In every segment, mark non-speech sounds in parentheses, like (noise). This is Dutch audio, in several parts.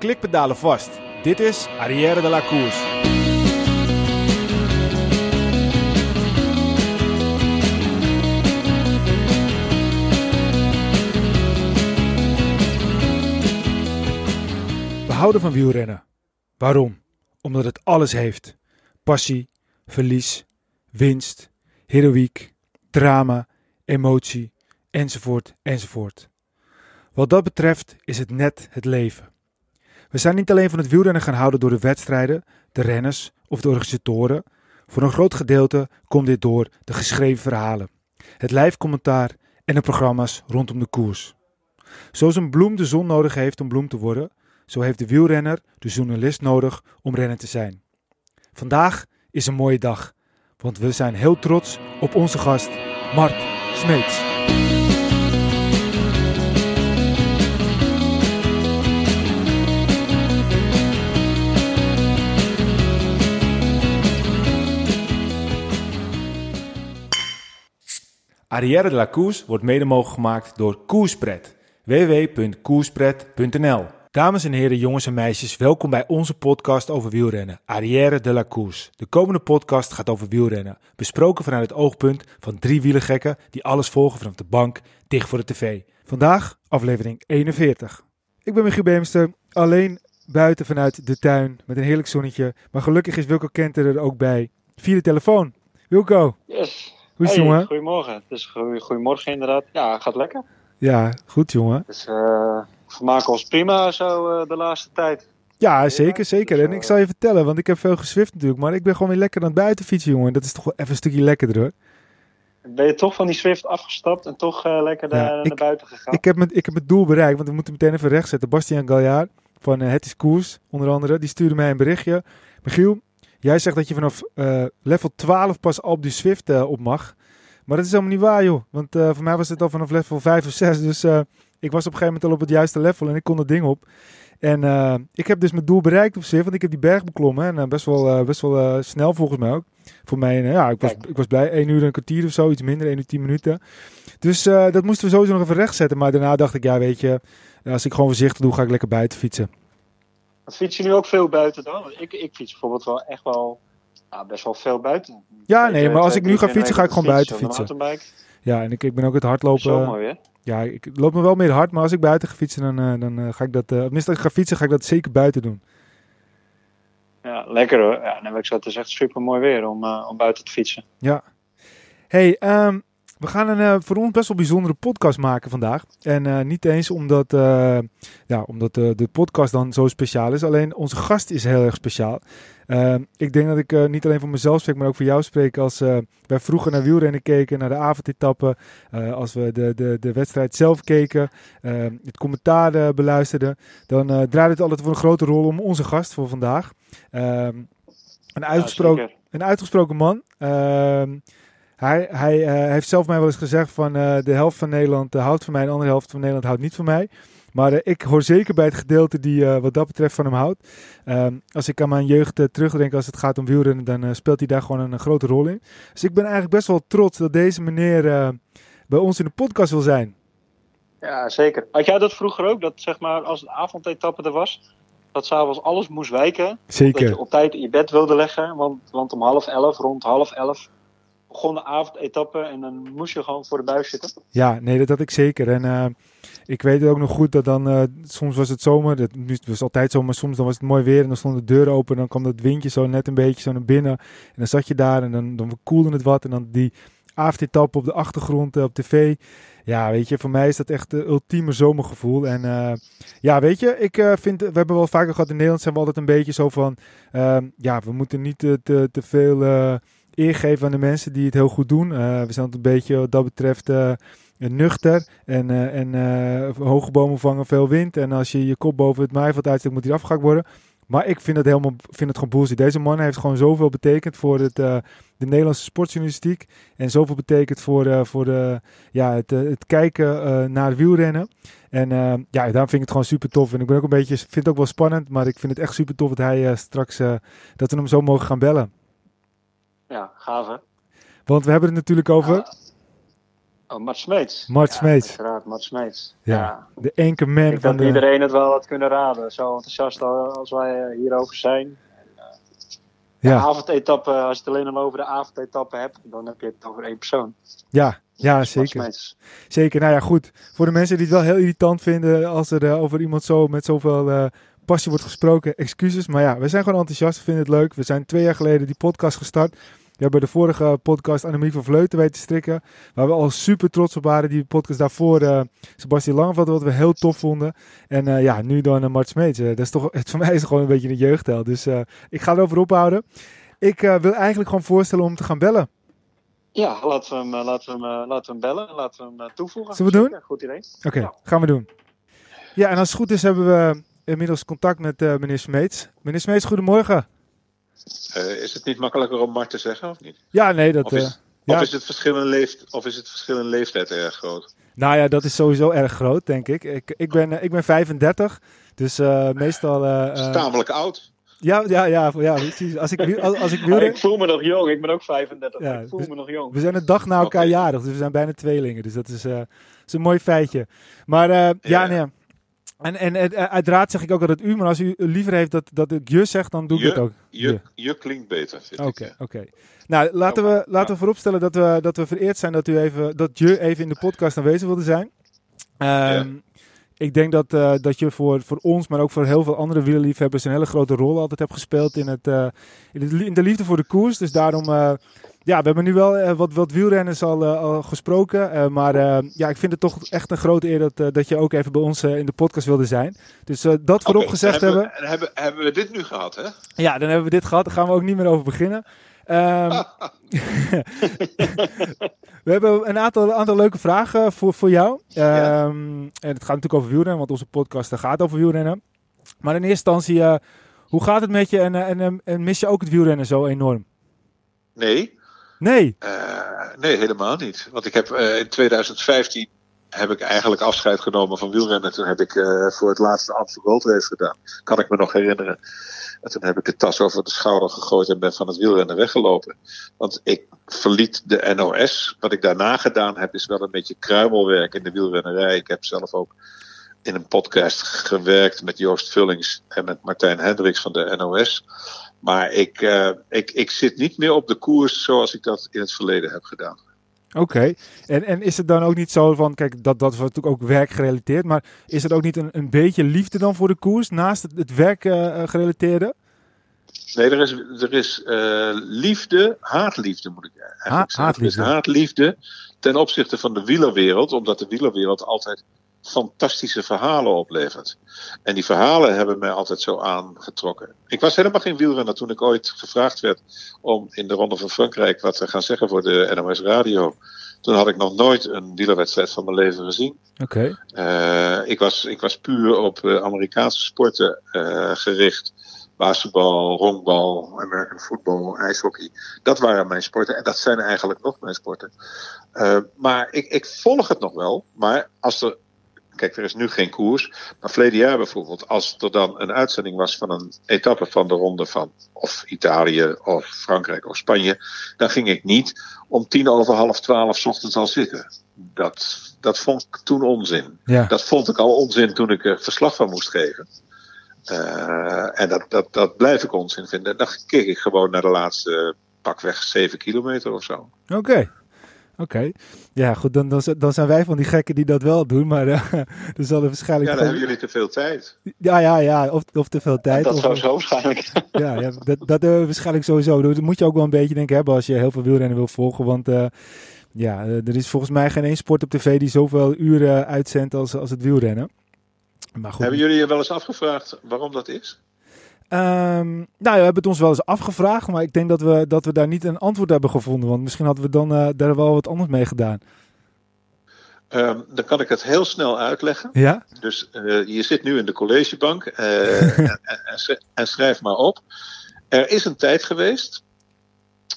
klikpedalen vast. Dit is Arrière de la Course. We houden van wielrennen. Waarom? Omdat het alles heeft. Passie, verlies, winst, heroïek, drama, emotie, enzovoort, enzovoort. Wat dat betreft is het net het leven. We zijn niet alleen van het wielrennen gaan houden door de wedstrijden, de renners of de organisatoren. Voor een groot gedeelte komt dit door de geschreven verhalen, het live commentaar en de programma's rondom de koers. Zoals een bloem de zon nodig heeft om bloem te worden, zo heeft de wielrenner de journalist nodig om renner te zijn. Vandaag is een mooie dag, want we zijn heel trots op onze gast Mart Smeets. Arrière de la Course wordt mede mogelijk gemaakt door Koerspret. www.koerspret.nl Dames en heren, jongens en meisjes, welkom bij onze podcast over wielrennen, Arrière de la Course. De komende podcast gaat over wielrennen, besproken vanuit het oogpunt van drie wielergekken die alles volgen vanaf de bank, dicht voor de tv. Vandaag aflevering 41. Ik ben Michiel Beemster, alleen buiten vanuit de tuin met een heerlijk zonnetje, maar gelukkig is Wilco Kenter er ook bij, via de telefoon. Wilco, Yes. Hoe is het Hey, jongen? Goedemorgen. Het is goeie- goedemorgen inderdaad. Ja, gaat lekker. Ja, goed jongen. Dus eh we vermaken ons prima zo eh, de laatste tijd. Ja, zeker, zeker. dus, En eh, ik zal je vertellen, want ik heb veel geswift natuurlijk, maar ik ben gewoon weer lekker aan het buiten fietsen, jongen. Dat is toch wel even een stukje lekkerder, hoor. Ben je toch van die Swift afgestapt en toch eh, lekker daar Ja, naar ik- buiten gegaan? Ik heb, mijn, ik heb het doel bereikt, want we moeten meteen even rechtzetten. Bastiaan Galjaard van eh, Het is Koers, onder andere, die stuurde mij een berichtje. Michiel, jij zegt dat je vanaf eh, level 12 pas op die Swift eh, op mag. Maar dat is helemaal niet waar, joh. Want eh, voor mij was het al vanaf level 5 of 6. Dus ik was op een gegeven moment al op het juiste level en ik kon dat ding op. En ik heb dus mijn doel bereikt op zich, want ik heb die berg beklommen. En best wel, best wel snel volgens mij ook. Voor mij, ja, ik was, ik was blij. 1 uur en een kwartier of zo, iets minder, 1 uur 10 minuten. Dus dat moesten we sowieso nog even rechtzetten. Maar daarna dacht ik, ja, weet je, als ik gewoon voorzichtig doe, ga ik lekker buiten fietsen. Fiets je nu ook veel buiten dan? Want Ik, ik fiets bijvoorbeeld wel echt wel ja, best wel veel buiten. Ja, nee, maar als ik nu ga fietsen, ga ik gewoon buiten fietsen. Ja, en ik, ik ben ook het Zo hardlopen. mooi hè? Ja, ik loop nog wel meer hard, maar als ik buiten ga fietsen, dan, eh, dan eh, ga ik dat. tenminste, als ik ga fietsen, ga ik dat zeker buiten doen. Ja, lekker hoor. Ja, nee, maar ik zou het is echt super mooi weer om, om buiten te fietsen. Ja. Hey, ehm, we gaan een eh, voor ons best wel bijzondere podcast maken vandaag. En eh, niet eens omdat, eh, ja, omdat de, de podcast dan zo speciaal is. Alleen onze gast is heel erg speciaal. Ik denk dat ik niet alleen voor mezelf spreek, maar ook voor jou spreek. Als wij vroeger naar wielrennen keken, naar de avondetappen. als we de, de, de wedstrijd zelf keken, het commentaar beluisterden. Dan draaide het altijd voor een grote rol om onze gast voor vandaag. Een uitgesproken Ja, een uitgesproken man. Hij hij eh, heeft zelf mij wel eens gezegd van eh, de helft van Nederland eh, houdt van mij en de andere helft van Nederland houdt niet van mij. Maar ik hoor zeker bij het gedeelte die wat dat betreft van hem houdt. Ehm, als ik aan mijn jeugd terugdenk als het gaat om wielrennen, dan speelt hij daar gewoon een, grote rol in. Dus ik ben eigenlijk best wel trots dat deze meneer bij ons in de podcast wil zijn. Ja, zeker. Had jij dat vroeger ook? Dat zeg maar als de avondetappe er was, dat s'avonds alles moest wijken. Dat Zeker. je op tijd in je bed wilde leggen. Want, want om half elf, rond half elf, begon de avondetappe. En dan moest je gewoon voor de buis zitten. Ja, nee, dat had ik zeker. En eh, ik weet ook nog goed dat dan, eh, soms was het zomer, het was altijd zomer, soms dan was het mooi weer en dan stonden de deuren open en dan kwam dat windje zo net een beetje zo naar binnen. En dan zat je daar en dan, dan koelde het wat en dan die avondetappe op de achtergrond eh, op tv. Ja, weet je, voor mij is dat echt het ultieme zomergevoel. En ja, weet je, ik vind, we hebben wel vaker gehad in Nederland, zijn we altijd een beetje zo van, ja, we moeten niet te, te, veel eer geven aan de mensen die het heel goed doen. Eh, we zijn een beetje wat dat betreft eh, nuchter en, eh, en hoge bomen vangen veel wind. En als je je kop boven het maaiveld uitsteekt, moet die afgehakt worden. Maar ik vind het helemaal vind het gewoon bullshit. Deze man heeft gewoon zoveel betekend voor het, de Nederlandse sportjournalistiek. En zoveel betekend voor, eh, voor de, ja, het, het kijken naar wielrennen. En ja, daarom vind ik het gewoon super tof. En ik ben ook een beetje, vind het ook wel spannend. Maar ik vind het echt super tof dat hij straks, dat we hem zo mogen gaan bellen. Ja, gaaf hè? Want we hebben het natuurlijk over... Oh, Mart Smeets. Mart Ja, Smeets. Uiteraard, Mart Smeets. Ja. De enke man Ik denk van dat de... iedereen het wel had kunnen raden. Zo enthousiast als wij eh, hierover zijn. De Ja, avondetappe, als je het alleen al over de avondetappe hebt, dan heb je het over één persoon. ja, ja, zeker. Zeker, nou ja, goed. Voor de mensen die het wel heel irritant vinden als er eh, over iemand zo met zoveel eh, passie wordt gesproken, excuses. Maar ja, we zijn gewoon enthousiast, we vinden het leuk. We zijn twee jaar geleden die podcast gestart. We hebben de vorige podcast Annemiek van Vleuten weten te strikken. Waar we al super trots op waren. Die podcast daarvoor, eh Sebastian Langeveld, wat we heel tof vonden. En eh, ja, nu dan uh, Mart Smeets. Eh, dat is toch, het, (laughs) voor mij is het gewoon een beetje een jeugdheld. Dus eh, ik ga erover ophouden. Ik eh, wil eigenlijk gewoon voorstellen om te gaan bellen. Ja, laten we hem, eh, laten we hem, eh, laten we hem bellen. Laten we hem eh, toevoegen. Zullen we doen? Goed idee. Oké, Ja. gaan we doen. Ja, en als het goed is hebben we inmiddels contact met eh, meneer Smeets. Meneer Smeets, goedemorgen. Eh, is het niet makkelijker om Mart te zeggen of niet? Ja, nee, dat... Of eh, is, ja. of is, het, verschil in leeft, of is het verschil in leeftijd erg groot? nou ja, dat is sowieso erg groot, denk ik. Ik, ik, ben, eh, ik ben 35, dus eh, meestal... eh, Het is eh, tamelijk oud. ja, ja, ja, ja, precies. Als ik, als, als ik (laughs) Maar wielren... ik voel me nog jong. Ik ben ook 35. Ja, maar ik voel dus- me nog jong. We zijn een dag na elkaar jarig, dus we zijn bijna tweelingen. Dus dat is, eh, is een mooi feitje. Maar eh, ja, Ja. nee. En, en eh, uiteraard zeg ik ook altijd u, maar als u liever heeft dat, dat ik je zeg, dan doe ik Je- het ook. Je, je klinkt beter, Oké, oké. Nou, laten we, laten we vooropstellen dat we, dat we vereerd zijn dat, u even, dat je even in de podcast aanwezig wilde zijn. Ehm, Ik denk dat, eh, dat je voor, voor ons, maar ook voor heel veel andere wielerliefhebbers een hele grote rol altijd hebt gespeeld in, het, eh, in, het, de liefde voor de koers. Dus daarom, ja, we hebben nu wel eh, wat, wat wielrenners al, eh, al gesproken. eh, maar ja, ik vind het toch echt een grote eer dat, dat je ook even bij ons in de podcast wilde zijn. Dus dat voorop gezegd hebben. hebben. we- Hebben, hebben we dit nu gehad, hè? Ja, dan hebben we dit gehad. Daar gaan we ook niet meer over beginnen. Ehm, (laughs) we hebben een aantal, aantal leuke vragen voor, voor jou. Ja. Ehm, En het gaat natuurlijk over wielrennen, want onze podcast gaat over wielrennen. Maar in eerste instantie, hoe gaat het met je en, en, en mis je ook het wielrennen zo enorm? Nee, Nee. eh, nee, helemaal niet. Want ik heb eh, in 2015 heb ik eigenlijk afscheid genomen van wielrennen. Toen heb ik eh, voor het laatste Amsterdam Gold gedaan. Kan ik me nog herinneren. En toen heb ik de tas over de schouder gegooid en ben van het wielrennen weggelopen. Want ik verliet de NOS. Wat ik daarna gedaan heb, is wel een beetje kruimelwerk in de wielrennerij. Ik heb zelf ook in een podcast gewerkt met Joost Vullings en met Martijn Hendricks van de NOS. Maar ik, eh, ik, ik zit niet meer op de koers zoals ik dat in het verleden heb gedaan. Oké. En, en is het dan ook niet zo van, kijk, dat, dat was natuurlijk ook werkgerelateerd, maar is het ook niet een, een beetje liefde dan voor de koers naast het, het werkgerelateerde? Nee, er is, er is eh, liefde, haatliefde moet ik eigenlijk Ha- zeggen. Er is haatliefde. haatliefde ten opzichte van de wielerwereld, omdat de wielerwereld altijd fantastische verhalen oplevert. En die verhalen hebben mij altijd zo aangetrokken. Ik was helemaal geen wielrenner toen ik ooit gevraagd werd om in de Ronde van Frankrijk wat te gaan zeggen voor de NOS Radio. Toen had ik nog nooit een wielerwedstrijd van mijn leven gezien. Oké. Eh, ik, was, ik was puur op eh, Amerikaanse sporten eh, gericht. Basketbal, honkbal, American football, ijshockey. Dat waren mijn sporten. En dat zijn eigenlijk nog mijn sporten. Maar ik, ik volg het nog wel. Maar als er. Kijk, er is nu geen koers. Maar verleden jaar bijvoorbeeld, als er dan een uitzending was van een etappe van de ronde van of Italië of Frankrijk of Spanje, dan ging ik niet om tien over half twaalf ochtends al zitten. Dat, dat vond ik toen onzin. Ja. Dat vond ik al onzin toen ik er verslag van moest geven. Eh, en dat, dat, dat blijf ik onzin vinden. Dan keek ik gewoon naar de laatste pakweg 7 kilometer of zo. Oké. Oké. Ja, goed, dan, dan, dan zijn wij van die gekken die dat wel doen, maar eh (laughs) er zal er waarschijnlijk... Ja, dan hebben jullie te veel tijd. ja, ja, ja, of, of te veel tijd. dat of, sowieso waarschijnlijk. (laughs) ja, ja, dat, dat hebben we waarschijnlijk sowieso. Dat moet je ook wel een beetje denk ik, hebben als je heel veel wielrennen wil volgen, want... eh, ja, eh, er is volgens mij geen één sport op tv die zoveel uren uitzendt als, als het wielrennen. Maar goed. Hebben jullie je wel eens afgevraagd waarom dat is? Ehm, nou, we hebben het ons wel eens afgevraagd, maar ik denk dat we, dat we daar niet een antwoord hebben gevonden. Want misschien hadden we dan eh, daar wel wat anders mee gedaan. Ehm, dan kan ik het heel snel uitleggen. Ja? Dus eh, je zit nu in de collegebank eh, (laughs) en, en, en sch- en schrijf maar op. Er is een tijd geweest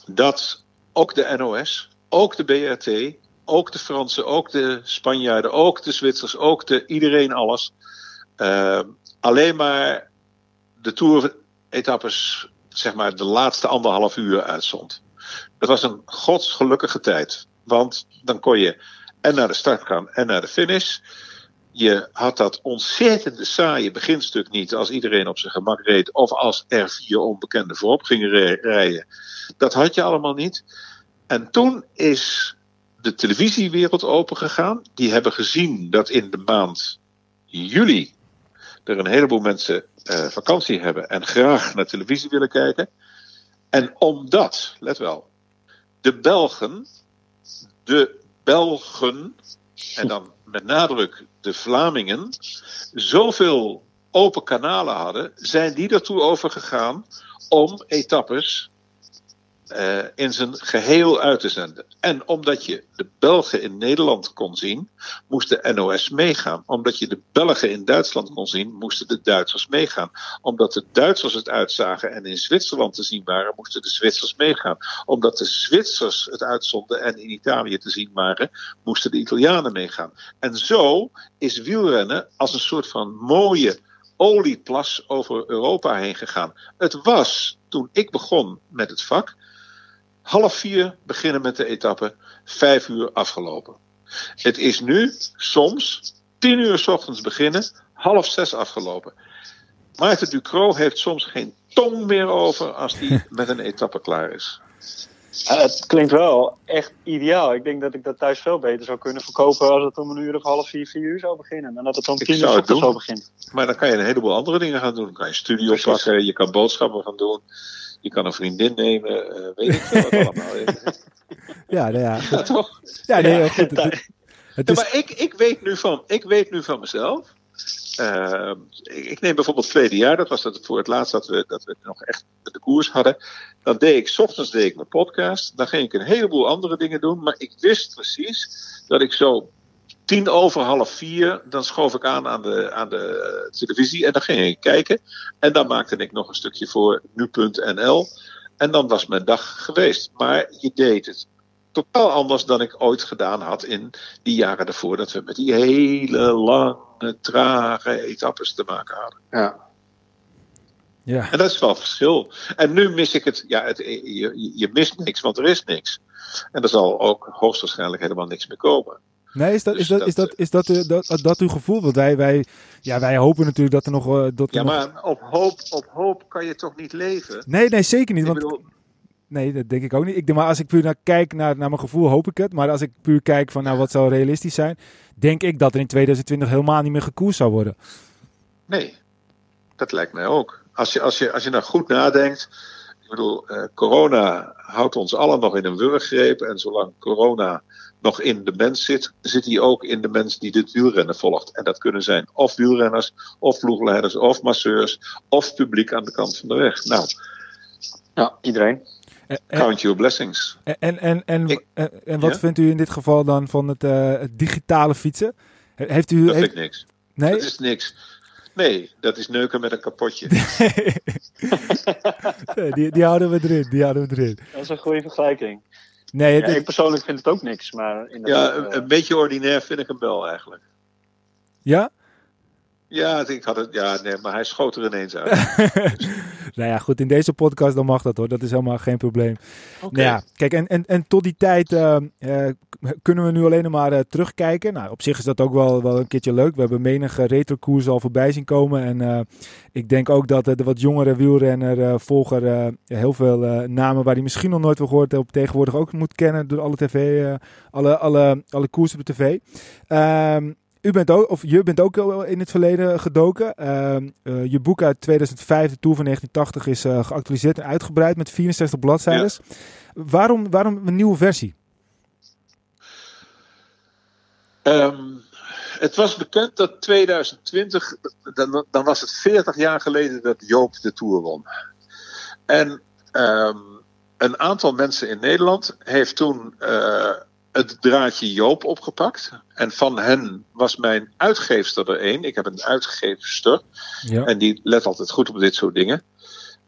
dat ook de NOS, ook de BRT, ook de Fransen, ook de Spanjaarden, ook de Zwitsers, ook de iedereen alles. eh, alleen maar de Tour-etappes, zeg maar, de laatste anderhalf uur uitzond. Dat was een godsgelukkige tijd. Want dan kon je en naar de start gaan en naar de finish. Je had dat ontzettende saaie beginstuk niet als iedereen op zijn gemak reed. Of als er vier onbekenden voorop gingen rijden. Dat had je allemaal niet. En toen is de televisiewereld opengegaan. Die hebben gezien dat in de maand juli er een heleboel mensen uh, vakantie hebben en graag naar televisie willen kijken. En omdat, let wel, de Belgen, de Belgen, en dan met nadruk de Vlamingen, zoveel open kanalen hadden, zijn die ertoe overgegaan om etappes uh, in zijn geheel uit te zenden. En omdat je de Belgen in Nederland kon zien, moest de NOS meegaan. Omdat je de Belgen in Duitsland kon zien, moesten de Duitsers meegaan. Omdat de Duitsers het uitzagen en in Zwitserland te zien waren, moesten de Zwitsers meegaan. Omdat de Zwitsers het uitzonden en in Italië te zien waren, moesten de Italianen meegaan. En zo is wielrennen als een soort van mooie olieplas over Europa heen gegaan. Het was toen ik begon met het vak half vier beginnen met de etappe, vijf uur afgelopen. Het is nu soms tien uur s ochtends beginnen, half zes afgelopen. Maarten Ducro heeft soms geen tong meer over als hij (laughs) met een etappe klaar is. het klinkt wel echt ideaal. Ik denk dat ik dat thuis veel beter zou kunnen verkopen als het om een uur of half vier, vier uur zou beginnen. En dat het om tien uur ochtends zou beginnen. Maar dan kan je een heleboel andere dingen gaan doen. Dan kan je studio pakken, je kan boodschappen gaan doen. Je kan een vriendin nemen, uh, weet ik veel wat allemaal. (laughs) ja, nou ja, ja, toch? Ja, nee, ja, goed. Het, het is... maar ik, ik, weet nu van, ik weet nu van mezelf. Uh, ik neem bijvoorbeeld het verleden jaar, dat was het voor het laatst dat we, dat we nog echt de koers hadden. Dan deed ik, s ochtends deed ik mijn podcast. Dan ging ik een heleboel andere dingen doen. Maar ik wist precies dat ik zo tien over half vier, dan schoof ik aan aan de, aan de televisie en dan ging ik kijken. En dan maakte ik nog een stukje voor nu.nl. En dan was mijn dag geweest. Maar je deed het totaal anders dan ik ooit gedaan had in die jaren daarvoor. Dat we met die hele lange, trage etappes te maken hadden. Ja. Ja. En dat is wel verschil. En nu mis ik het. Ja, het, je, je mist niks, want er is niks. En er zal ook hoogstwaarschijnlijk helemaal niks meer komen. Nee, is dat, is dat, is dat, is dat, dat, dat, dat uw gevoel? Want wij, wij, ja, wij hopen natuurlijk dat er nog... Uh, dat er ja, maar op, hoop, op hoop kan je toch niet leven? Nee, nee, zeker niet. Want, Nee, dat denk ik ook niet. Ik, maar als ik puur naar kijk naar, naar mijn gevoel, hoop ik het. Maar als ik puur kijk van nou, wat zou realistisch zijn, denk ik dat er in 2020 helemaal niet meer gekoers zou worden. Nee, dat lijkt mij ook. Als je, als je, als je nou goed nadenkt. Ik bedoel, uh, corona houdt ons allen nog in een wurggreep. En zolang corona nog in de mens zit, zit hij ook in de mens die dit wielrennen volgt. En dat kunnen zijn of wielrenners, of ploegleiders, of masseurs, of publiek aan de kant van de weg. Nou, ja, iedereen. Count your blessings. En, en, en, en, en wat vindt u in dit geval dan van het, uh, het digitale fietsen? Heeft u, dat heeft... vind ik niks. Nee? Dat is niks. Nee, dat is neuken met een kapotje. (laughs) nee, die, die houden we erin. Die houden we erin. Dat is een goede vergelijking. Nee, ja, ik persoonlijk vind het ook niks. Maar ja, een, een, beetje ordinair vind ik hem wel eigenlijk. Ja? Ja, ik had het, ja, nee, maar hij schoot er ineens uit. (laughs) nou ja, goed, in deze podcast dan mag dat hoor. Dat is helemaal geen probleem. Okay. Nou ja, kijk, en, en, en tot die tijd uh, uh, kunnen we nu alleen maar uh, terugkijken. Nou, op zich is dat ook wel, wel een keertje leuk. We hebben menige retrokoers al voorbij zien komen. En ik denk ook dat de wat jongere wielrenner, volger, heel veel namen waar hij misschien nog nooit van gehoord heeft, tegenwoordig ook moet kennen door alle tv, alle, alle, alle koersen op de tv. Um, u bent ook, of je bent ook in het verleden gedoken. Uh, uh, je boek uit 2005, de Tour van 1980, is uh, geactualiseerd en uitgebreid met 64 bladzijden. Ja. Waarom, waarom een nieuwe versie? Um, het was bekend dat 2020, dan, dan, was het 40 jaar geleden dat Joop de Tour won. En um, een aantal mensen in Nederland heeft toen uh, het draadje Joop opgepakt. En van hen was mijn uitgeefster er een. Ik heb een uitgeefster. Ja. En die let altijd goed op dit soort dingen.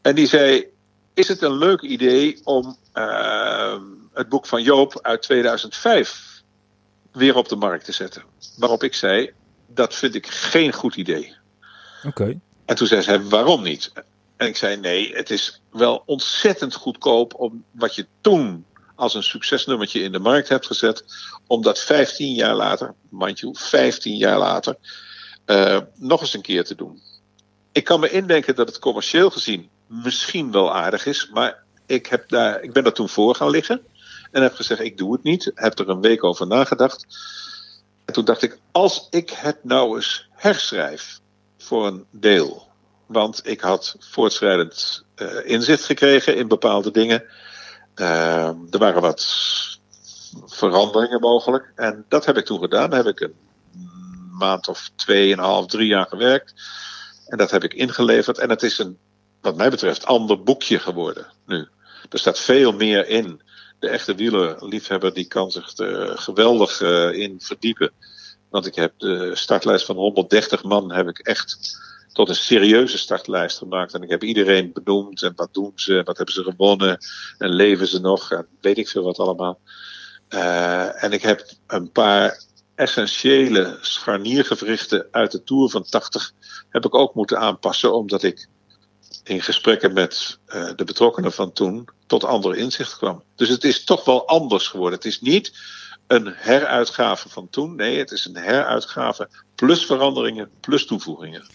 En die zei: Is het een leuk idee om uh, het boek van Joop uit 2005 weer op de markt te zetten? Waarop ik zei: Dat vind ik geen goed idee. Oké. Okay. En toen zei zij: Waarom niet? En ik zei: Nee, het is wel ontzettend goedkoop om wat je toen als een succesnummertje in de markt hebt gezet, om dat 15 jaar later, mandje, 15 jaar later, uh, nog eens een keer te doen. Ik kan me indenken dat het commercieel gezien misschien wel aardig is, maar ik, heb daar, ik ben daar toen voor gaan liggen en heb gezegd: ik doe het niet. Heb er een week over nagedacht. En toen dacht ik: als ik het nou eens herschrijf voor een deel. Want ik had voortschrijdend uh, inzicht gekregen in bepaalde dingen. Uh, er waren wat veranderingen mogelijk. En dat heb ik toen gedaan. Daar heb ik een maand of tweeënhalf, drie jaar gewerkt. En dat heb ik ingeleverd. En het is een, wat mij betreft, ander boekje geworden nu. Er staat veel meer in. De echte wielerliefhebber die kan zich er geweldig uh, in verdiepen. Want ik heb de startlijst van 130 man heb ik echt tot een serieuze startlijst gemaakt. En ik heb iedereen benoemd en wat doen ze, wat hebben ze gewonnen en leven ze nog weet ik veel wat allemaal. Uh, en ik heb een paar essentiële scharniergewrichten uit de Tour van 80 heb ik ook moeten aanpassen, omdat ik in gesprekken met uh, de betrokkenen van toen tot andere inzichten kwam. Dus het is toch wel anders geworden. Het is niet een heruitgave van toen. Nee, het is een heruitgave plus veranderingen plus toevoegingen.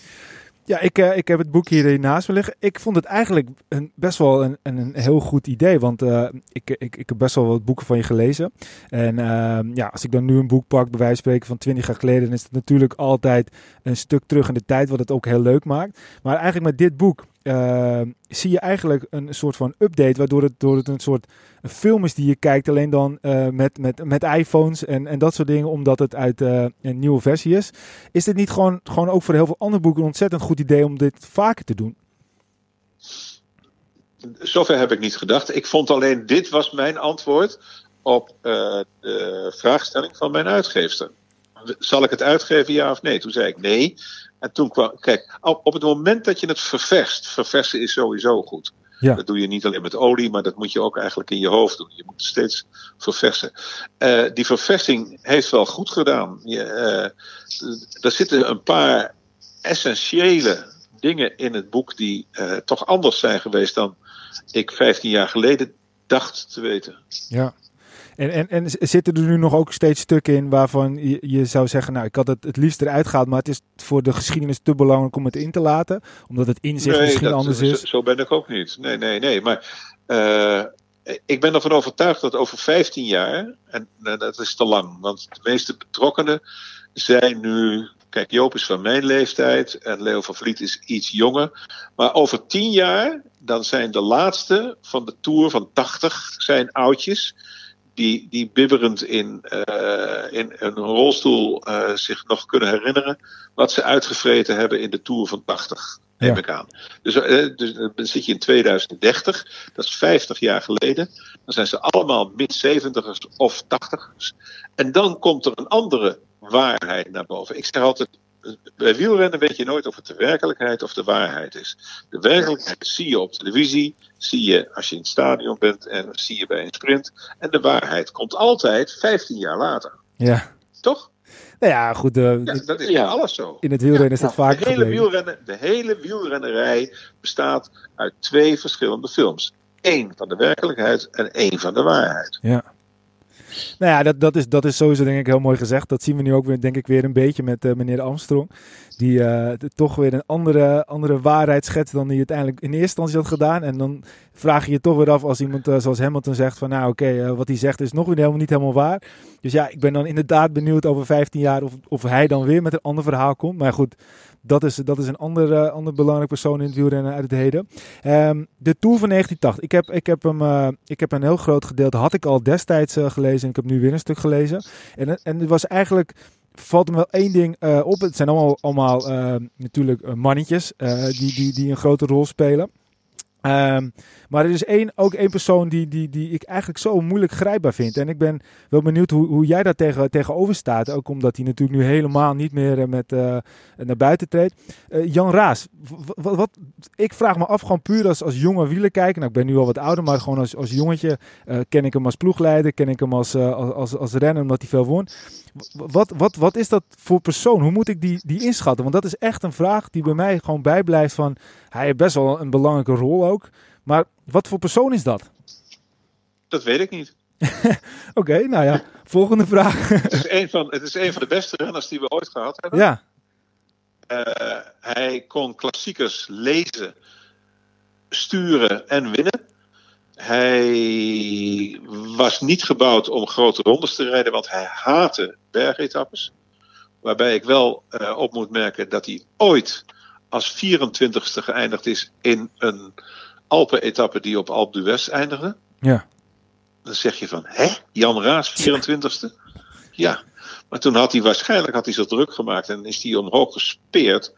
Ja, ik, uh, ik heb het boek hier naast me liggen. Ik vond het eigenlijk een, best wel een, een, heel goed idee. Want uh, ik, ik, ik heb best wel wat boeken van je gelezen. En uh, ja, als ik dan nu een boek pak, bij wijze van spreken van 20 jaar geleden, dan is het natuurlijk altijd een stuk terug in de tijd, wat het ook heel leuk maakt. Maar eigenlijk met dit boek uh, zie je eigenlijk een soort van update, waardoor het, door het een soort film is die je kijkt, alleen dan uh, met, met, met iPhones en, en dat soort dingen, omdat het uit uh, een nieuwe versie is. Is dit niet gewoon, gewoon ook voor heel veel andere boeken een ontzettend goed idee om dit vaker te doen? Zover heb ik niet gedacht. Ik vond alleen, dit was mijn antwoord op de vraagstelling van mijn uitgever. Zal ik het uitgeven, ja of nee? Toen zei ik nee. En toen kwam, kijk, op het moment dat je het ververst, verversen is sowieso goed. Ja. Dat doe je niet alleen met olie, maar dat moet je ook eigenlijk in je hoofd doen. Je moet het steeds verversen. Uh, die verversing heeft wel goed gedaan. Je, uh, er zitten een paar essentiële dingen in het boek die uh, toch anders zijn geweest dan ik 15 jaar geleden dacht te weten. Ja. En, en, en zitten er nu nog ook steeds stukken in waarvan je, je zou zeggen, nou, ik had het het liefst eruit gehaald, maar het is voor de geschiedenis te belangrijk om het in te laten, omdat het inzicht nee, misschien dat, anders is? Zo, zo, ben ik ook niet. Nee, nee, nee. Maar uh, ik ben ervan overtuigd dat over 15 jaar, en uh, dat is te lang, want de meeste betrokkenen zijn nu Kijk, Joop is van mijn leeftijd en Leo van Vliet is iets jonger. Maar over tien jaar, dan zijn de laatste van de Tour van 80 zijn oudjes die, die bibberend in, uh, in een rolstoel uh, zich nog kunnen herinneren wat ze uitgevreten hebben in de Tour van 80. Neem ja. ik aan. Dus, uh, dus dan zit je in 2030, dat is 50 jaar geleden. Dan zijn ze allemaal mid-70ers of 80ers. En dan komt er een andere waarheid naar boven. Ik zeg altijd: bij wielrennen weet je nooit of het de werkelijkheid of de waarheid is. De werkelijkheid zie je op televisie, zie je als je in het stadion bent en zie je bij een sprint. En de waarheid komt altijd 15 jaar later. Ja. Toch? Nou ja, goed. Uh, ja, dat is ja. alles zo. In het wielrennen ja, is dat vaak de hele, wielrennen, de hele wielrennerij bestaat uit twee verschillende films. Eén van de werkelijkheid en één van de waarheid. Ja. Nou ja, dat, dat, is, dat is sowieso denk ik heel mooi gezegd. Dat zien we nu ook weer, denk ik weer een beetje met uh, meneer Armstrong. Die uh, toch weer een andere, andere waarheid schetst dan hij uiteindelijk in eerste instantie had gedaan. En dan vraag je je toch weer af als iemand uh, zoals Hamilton zegt van nou oké, wat hij zegt is nog weer helemaal niet helemaal waar. Dus ja, ik ben dan inderdaad benieuwd over 15 jaar of, of hij dan weer met een ander verhaal komt. Maar goed, dat is, dat is een ander, uh, ander belangrijk persoon in het wielrennen uit het heden. Um, de Tour van 1980. Ik heb, ik, heb hem, uh, ik heb een heel groot gedeelte, had ik al destijds uh, gelezen. En ik heb nu weer een stuk gelezen. En, en het was eigenlijk valt me wel één ding op. Het zijn allemaal, allemaal natuurlijk mannetjes die, die, die een grote rol spelen. Um, maar er is één, ook één persoon die, die, die ik eigenlijk zo moeilijk grijpbaar vind. En ik ben wel benieuwd hoe, hoe jij daar tegen, tegenover staat. Ook omdat hij natuurlijk nu helemaal niet meer met, uh, naar buiten treedt. Uh, Jan Raas, wat, ik vraag me af, gewoon puur als, als jonge wielerkijker. Nou, ik ben nu al wat ouder, maar gewoon als, als jongetje ken ik hem als ploegleider. Ken ik hem als, als, als, renner, omdat hij veel won. Wat, wat, wat is dat voor persoon? Hoe moet ik die, die inschatten? Want dat is echt een vraag die bij mij gewoon bijblijft van... Hij heeft best wel een belangrijke rol ook. Maar wat voor persoon is dat? Dat weet ik niet. (laughs) Oké, nou ja. Volgende vraag. het, is een van, het is een van de beste renners die we ooit gehad hebben. ja, Eh, hij kon klassiekers lezen, sturen en winnen. Hij was niet gebouwd om grote rondes te rijden, want hij haatte bergetappes. Waarbij ik wel eh, op moet merken dat hij ooit als 24ste geëindigd is in een Alpen-etappe die op Alpe d'Huez eindigde. ja. Dan zeg je van, hè? Jan Raas, 24ste? Ja. Maar toen had hij waarschijnlijk had hij zich druk gemaakt en is hij omhoog gespeerd.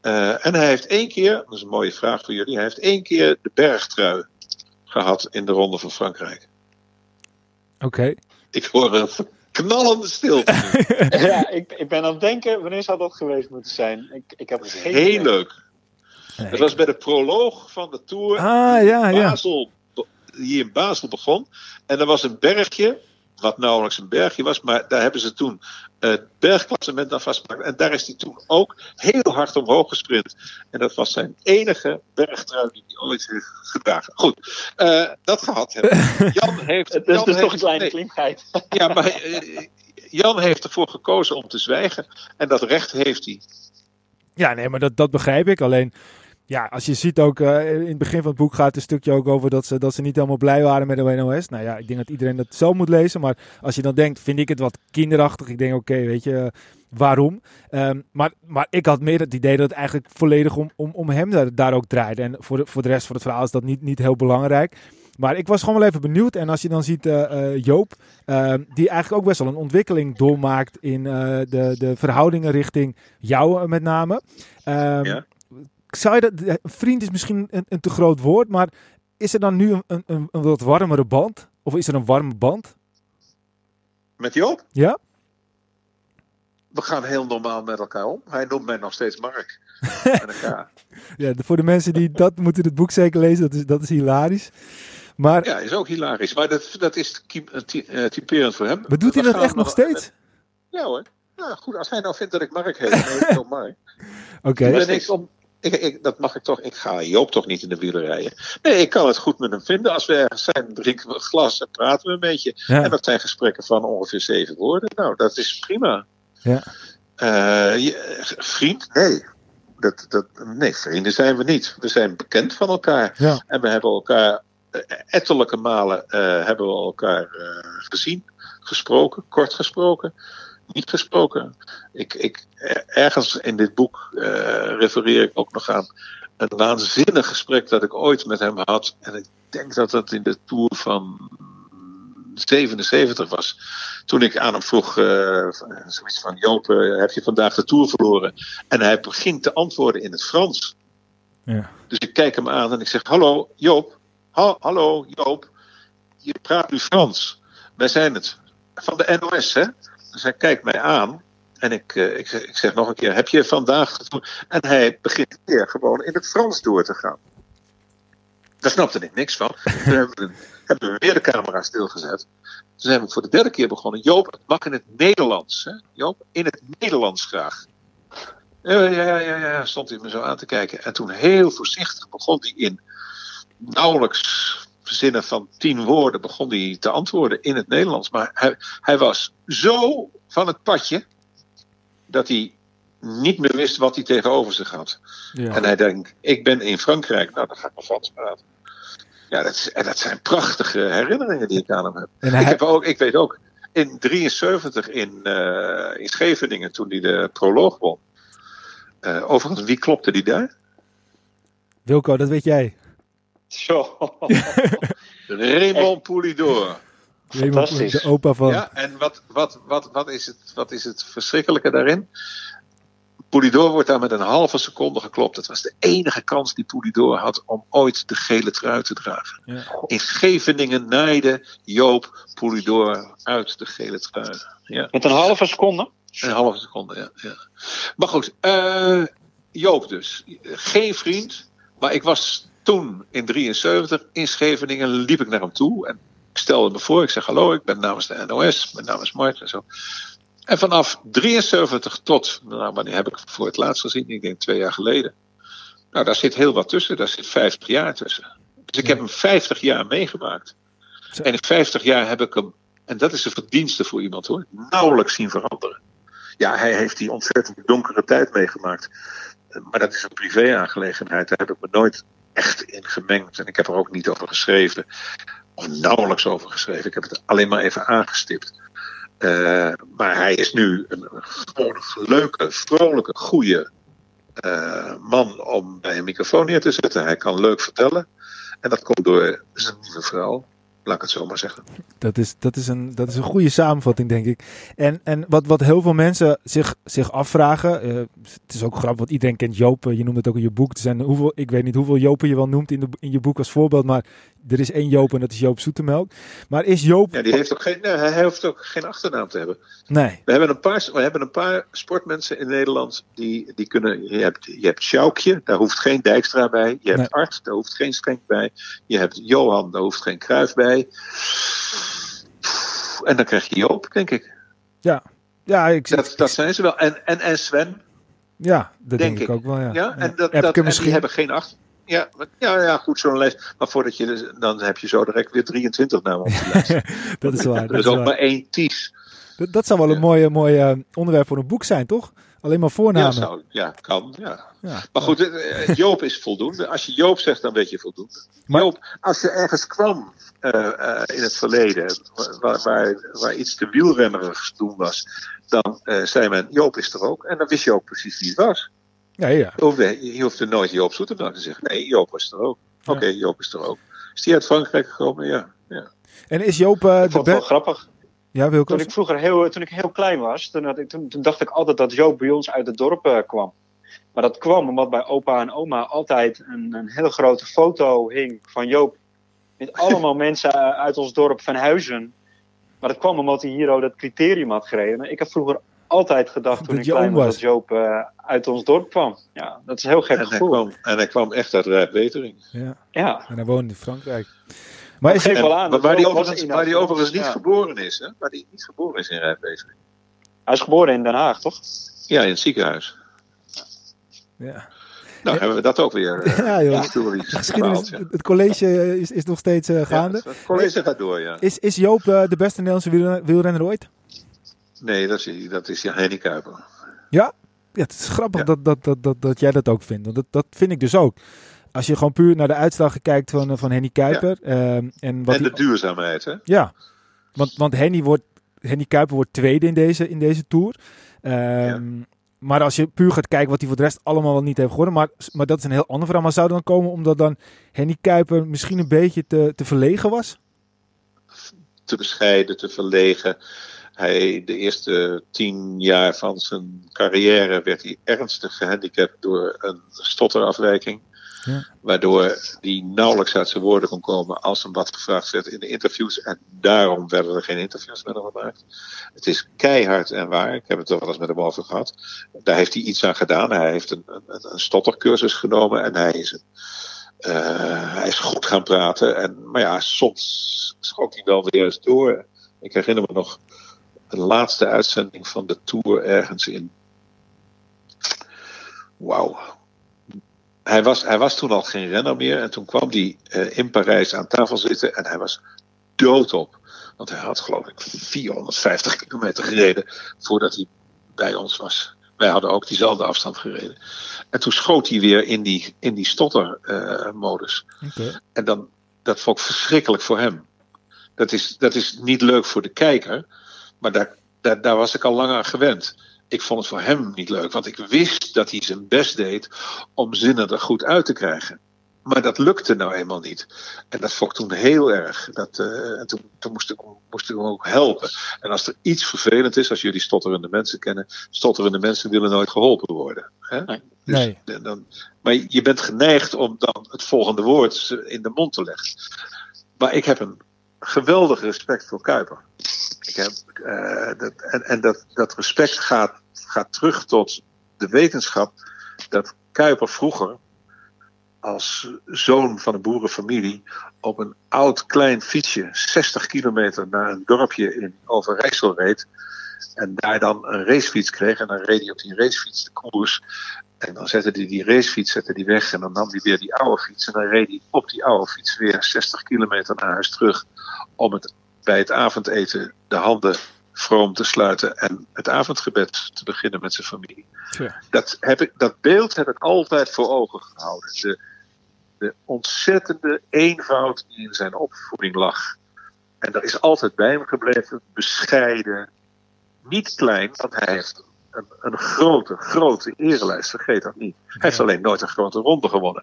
Eh, en hij heeft één keer, dat is een mooie vraag voor jullie, hij heeft één keer de bergtrui gehad in de Ronde van Frankrijk. Oké. Ik hoor een knallende stilte. (laughs) ja, ik, ik ben aan het denken, wanneer zou dat geweest moeten zijn? Ik, ik heb geen Heel idee. leuk. Het was bij de proloog van de Tour. Ah, ja, ja. Basel, die in Basel begon. En er was een bergje, wat nauwelijks een bergje was, maar daar hebben ze toen het bergklassement aan vastgemaakt. En daar is hij toen ook heel hard omhoog gesprint. En dat was zijn enige bergtrui die hij ooit heeft gedragen. Goed, eh, dat gehad hebben. (laughs) Jan heeft. Het is dus heeft- toch een kleine nee, klimheid. (laughs) Ja, maar eh, Jan heeft ervoor gekozen om te zwijgen. En dat recht heeft hij. Ja, nee, maar dat, dat begrijp ik. Alleen, ja, als je ziet ook, eh, in het begin van het boek gaat een stukje ook over dat ze, dat ze niet helemaal blij waren met de NOS. Nou ja, ik denk dat iedereen dat zelf moet lezen. Maar als je dan denkt, vind ik het wat kinderachtig. Ik denk, oké, weet je, eh, waarom? Ehm, maar, maar ik had meer het idee dat het eigenlijk volledig om, om, om hem daar, daar ook draaide. En voor de, voor de rest van het verhaal is dat niet, niet heel belangrijk. Maar ik was gewoon wel even benieuwd. En als je dan ziet eh, Joop, ehm, die eigenlijk ook best wel een ontwikkeling doormaakt in de, de verhoudingen richting jou met name. Ehm, Ja. Zou je dat, eh, vriend is misschien een, een te groot woord, maar is er dan nu een, een, een, wat warmere band? Of is er een warme band? Met Joop? Ja? We gaan heel normaal met elkaar om. Hij noemt mij nog steeds Mark. (laughs) Ja voor de mensen die dat moeten het boek zeker lezen, dat is, dat is hilarisch. Maar Ja, is ook hilarisch. Maar dat, dat is ty- eh, typerend voor hem. maar doet hij dat echt nog steeds? Ja hoor. Nou goed, als hij nou vindt dat ik Mark heet, dan heet ik ook Mark. (laughs) Oké. Is om. Ik, ik, dat mag ik toch. Ik ga Joop toch niet in de wielen rijden. Nee, ik kan het goed met hem vinden. Als we ergens zijn, drinken we een glas en praten we een beetje. Ja. En dat zijn gesprekken van ongeveer zeven woorden. Nou, dat is prima. Ja. Eh, je- vriend? Nee. Dat, dat, nee, vrienden zijn we niet. We zijn bekend van elkaar. Ja. En we hebben elkaar eh, ettelijke malen eh, hebben we elkaar gezien, gesproken, kort gesproken, niet gesproken. Ik, ik, er- ergens in dit boek eh, refereer ik ook nog aan een waanzinnig gesprek dat ik ooit met hem had. En ik denk dat dat in de Tour van 77 was. Toen ik aan hem vroeg, eh, zoiets van Joop, eh, heb je vandaag de Tour verloren? En hij begint te antwoorden in het Frans. Ja. Dus ik kijk hem aan en ik zeg: Hallo Joop, Ha- hallo Joop, je praat nu Frans. Wij zijn het. Van de NOS, hè? Hij kijkt mij aan en ik, eh, ik, ik zeg nog een keer: Heb je vandaag. En hij begint weer gewoon in het Frans door te gaan. Daar snapte ik niks van. Toen hebben we, weer de camera stilgezet. Toen zijn we voor de derde keer begonnen. Joop, het mag in het Nederlands. Hè? Joop, in het Nederlands graag. Ja, ja, ja, ja, stond hij me zo aan te kijken. En toen heel voorzichtig begon hij in nauwelijks zinnen van tien woorden begon hij te antwoorden in het Nederlands. Maar hij, hij was zo van het padje dat hij niet meer wist wat hij tegenover zich had. Ja. En hij denkt, ik ben in Frankrijk, nou dan ga ik maar Frans praten. Ja, dat, is, en dat zijn prachtige herinneringen die ik aan hem heb. Hij, Ik, heb ook, ik weet ook, in 73 in, eh, in Scheveningen, toen hij de proloog won. Eh, overigens, wie klopte die daar? Wilco, dat weet jij. Zo. Raymond Poulidor. Raymond, Fantastisch. De opa van. Ja, en wat, wat, wat, wat, is het, wat is het verschrikkelijke daarin? Poulidor wordt daar met een halve seconde geklopt. Dat was de enige kans die Poulidor had om ooit de gele trui te dragen. Ja. In Scheveningen naaide Joop Poulidor uit de gele trui. Ja. Met een halve seconde. Een halve seconde, ja. ja. Maar goed, eh, Joop dus. Geen vriend, maar ik was toen in 73 in Scheveningen, liep ik naar hem toe en ik stelde me voor. Ik zeg hallo, ik ben namens de NOS, mijn naam is Mart en zo. En vanaf 73 tot, nou wanneer heb ik voor het laatst gezien? Ik denk twee jaar geleden. Nou, daar zit heel wat tussen, daar zit 50 jaar tussen. Dus ik heb hem 50 jaar meegemaakt. En in 50 jaar heb ik hem, en dat is een verdienste voor iemand hoor, nauwelijks zien veranderen. Ja, hij heeft die ontzettend donkere tijd meegemaakt. Maar dat is een privé-aangelegenheid. Daar heb ik me nooit echt in gemengd. En ik heb er ook niet over geschreven. Of nauwelijks over geschreven. Ik heb het alleen maar even aangestipt. Uh, maar hij is nu een, leuke, vrolijke, goede uh, man om bij een microfoon neer te zetten. Hij kan leuk vertellen. En dat komt door zijn nieuwe vrouw. Laat ik het zo maar zeggen. Dat is, dat is, een, dat is een goede samenvatting, denk ik. En, en wat, wat heel veel mensen zich, zich afvragen. Uh, het is ook grappig, want iedereen kent Joop. Je noemt het ook in je boek. Er zijn hoeveel, ik weet niet hoeveel Jopen je wel noemt in, de, in je boek als voorbeeld. Maar er is één Joop en dat is Joop Zoetemelk. Maar is Joop. Ja, die heeft ook geen, nee, hij hoeft ook geen achternaam te hebben. Nee. We hebben een paar, we hebben een paar sportmensen in Nederland die, die kunnen. Je hebt, je hebt Sjoukje, daar hoeft geen Dijkstra bij. Je hebt nee. Art, daar hoeft geen Schenk bij. Je hebt Johan, daar hoeft geen Kruif bij. En dan krijg je Joop, denk ik. Ja, ja ik, dat, dat zijn ze wel. En, en, en Sven. Ja, dat denk, denk ik ook wel. Ja, ja en, dat, dat, en die hebben geen achter. Ja, ja, ja, goed, zo'n lijst. Maar voordat je, dus- dan heb je zo direct weer 23 namen op de (laughs) lijst. dat is waar. (laughs) er is ook maar één Ties. Dat, dat zou wel een mooie, mooie onderwerp voor een boek zijn, toch? Alleen maar voornamen. Ja, zou, ja kan. Ja. ja. Maar goed, eh, Joop is voldoende. Als je Joop zegt, dan weet je voldoende. Maar... Joop, als je ergens kwam uh, uh, in het verleden, waar, waar, waar iets te wielrennerigs doen was, dan uh, zei men, Joop is er ook. En dan wist je ook precies wie het was. Ja, ja. Je hoefde, je hoefde nooit Joop Zoetemelk te zeggen. Nee, Joop is er ook. Oké, okay, Joop is er ook. Is die uit Frankrijk gekomen? Ja. ja. En is Joop het wel grappig. Ja, Wilco? Toen ik vroeger heel, toen ik heel klein was, toen, had ik, toen, toen dacht ik altijd dat Joop bij ons uit het dorp uh, kwam. Maar dat kwam omdat bij opa en oma altijd een, een hele grote foto hing van Joop. Met allemaal (laughs) mensen uit ons dorp van Huizen. Maar dat kwam omdat hij hier ook dat criterium had gereden. Ik heb vroeger altijd gedacht (laughs) toen Dat ik klein was, dat Joop uh, uit ons dorp kwam. Ja, dat is een heel gek En hij, gevoel. kwam, en hij kwam echt uit Rijpwetering. Ja. Ja, En hij woont in Frankrijk. Maar is geef hij, wel aan. Waar die overigens, in waar die Nederland. overigens niet Ja. geboren is, hè? Waar die niet geboren is in Rijpwetering. Hij is geboren in Den Haag, toch? Ja, in het ziekenhuis. ja. Nou, hebben we dat ook weer uh, (laughs) Ja, joh. historisch Geschiedenis, verhaald, ja. het college is, is nog steeds eh, gaande. Ja, het college gaat door, ja. Is, is Joop eh, de beste Nederlandse wielren- wielrenner ooit? Nee, dat is, dat is ja, Henny Kuiper. Ja? Ja, het is grappig Ja. dat, dat, dat, dat, dat jij dat ook vindt. Want dat, dat vind ik dus ook. Als je gewoon puur naar de uitslagen kijkt van, eh, van Henny Kuiper. ehm, en wat en die- de duurzaamheid, hè? Ja, want, want Henny, wordt, Henny Kuiper wordt tweede in deze, in deze Tour. Ehm, Maar als je puur gaat kijken wat hij voor de rest allemaal wel niet heeft geworden. Maar, maar dat is een heel ander verhaal. Maar zou dan komen omdat dan Henny Kuiper misschien een beetje te, te verlegen was? Te bescheiden, te verlegen. Hij, de eerste tien jaar van zijn carrière werd hij ernstig gehandicapt door een stotterafwijking. Waardoor hij nauwelijks uit zijn woorden kon komen als hem wat gevraagd werd in de interviews. En daarom werden er geen interviews met hem gemaakt. Het is keihard en waar. Ik heb het er wel eens met hem over gehad. Daar heeft hij iets aan gedaan. Hij heeft een, een, een stottercursus genomen en hij is, uh, hij is goed gaan praten. En, maar ja, soms schrok hij wel weer eens door. Ik herinner me nog de laatste uitzending van de Tour ergens in. Wauw, hij was, hij was toen al geen renner meer. En toen kwam hij uh, in Parijs aan tafel zitten. En hij was doodop. Want hij had geloof ik 450 kilometer gereden. Voordat hij bij ons was. Wij hadden ook diezelfde afstand gereden. En toen schoot hij weer in die, in die stottermodus. Uh, okay. En dan, dat vond ik verschrikkelijk voor hem. Dat is, dat is niet leuk voor de kijker. Maar daar, daar, daar was ik al lang aan gewend ik vond het voor hem niet leuk, want ik wist dat hij zijn best deed om zinnen er goed uit te krijgen. Maar dat lukte nou eenmaal niet. En dat vond ik toen heel erg. Dat, uh, en toen, toen moest, ik, moest ik hem ook helpen. En als er iets vervelend is, als jullie stotterende mensen kennen, stotterende mensen willen nooit geholpen worden. Hè? Nee. Dus, nee. Dan, maar je bent geneigd om dan het volgende woord in de mond te leggen. Maar ik heb een geweldig respect voor Kuiper. Ik heb, uh, dat, en en dat, dat respect gaat, gaat terug tot de wetenschap dat Kuiper vroeger als zoon van een boerenfamilie op een oud klein fietsje 60 kilometer naar een dorpje in Overijssel reed. En daar dan een racefiets kreeg. En dan reed hij op die racefiets de koers. En dan zette hij die racefiets zette die weg. En dan nam hij weer die oude fiets. En dan reed hij op die oude fiets weer 60 kilometer naar huis terug om het, bij het avondeten de handen vroom te sluiten en het avondgebed te beginnen met zijn familie. Ja. Dat, heb ik, dat beeld heb ik altijd voor ogen gehouden. De, de ontzettende eenvoud die in zijn opvoeding lag. En dat is altijd bij hem gebleven. Bescheiden, niet klein, want hij heeft een, een grote, grote erelijst. Vergeet dat niet. Hij heeft alleen nooit een grote ronde gewonnen.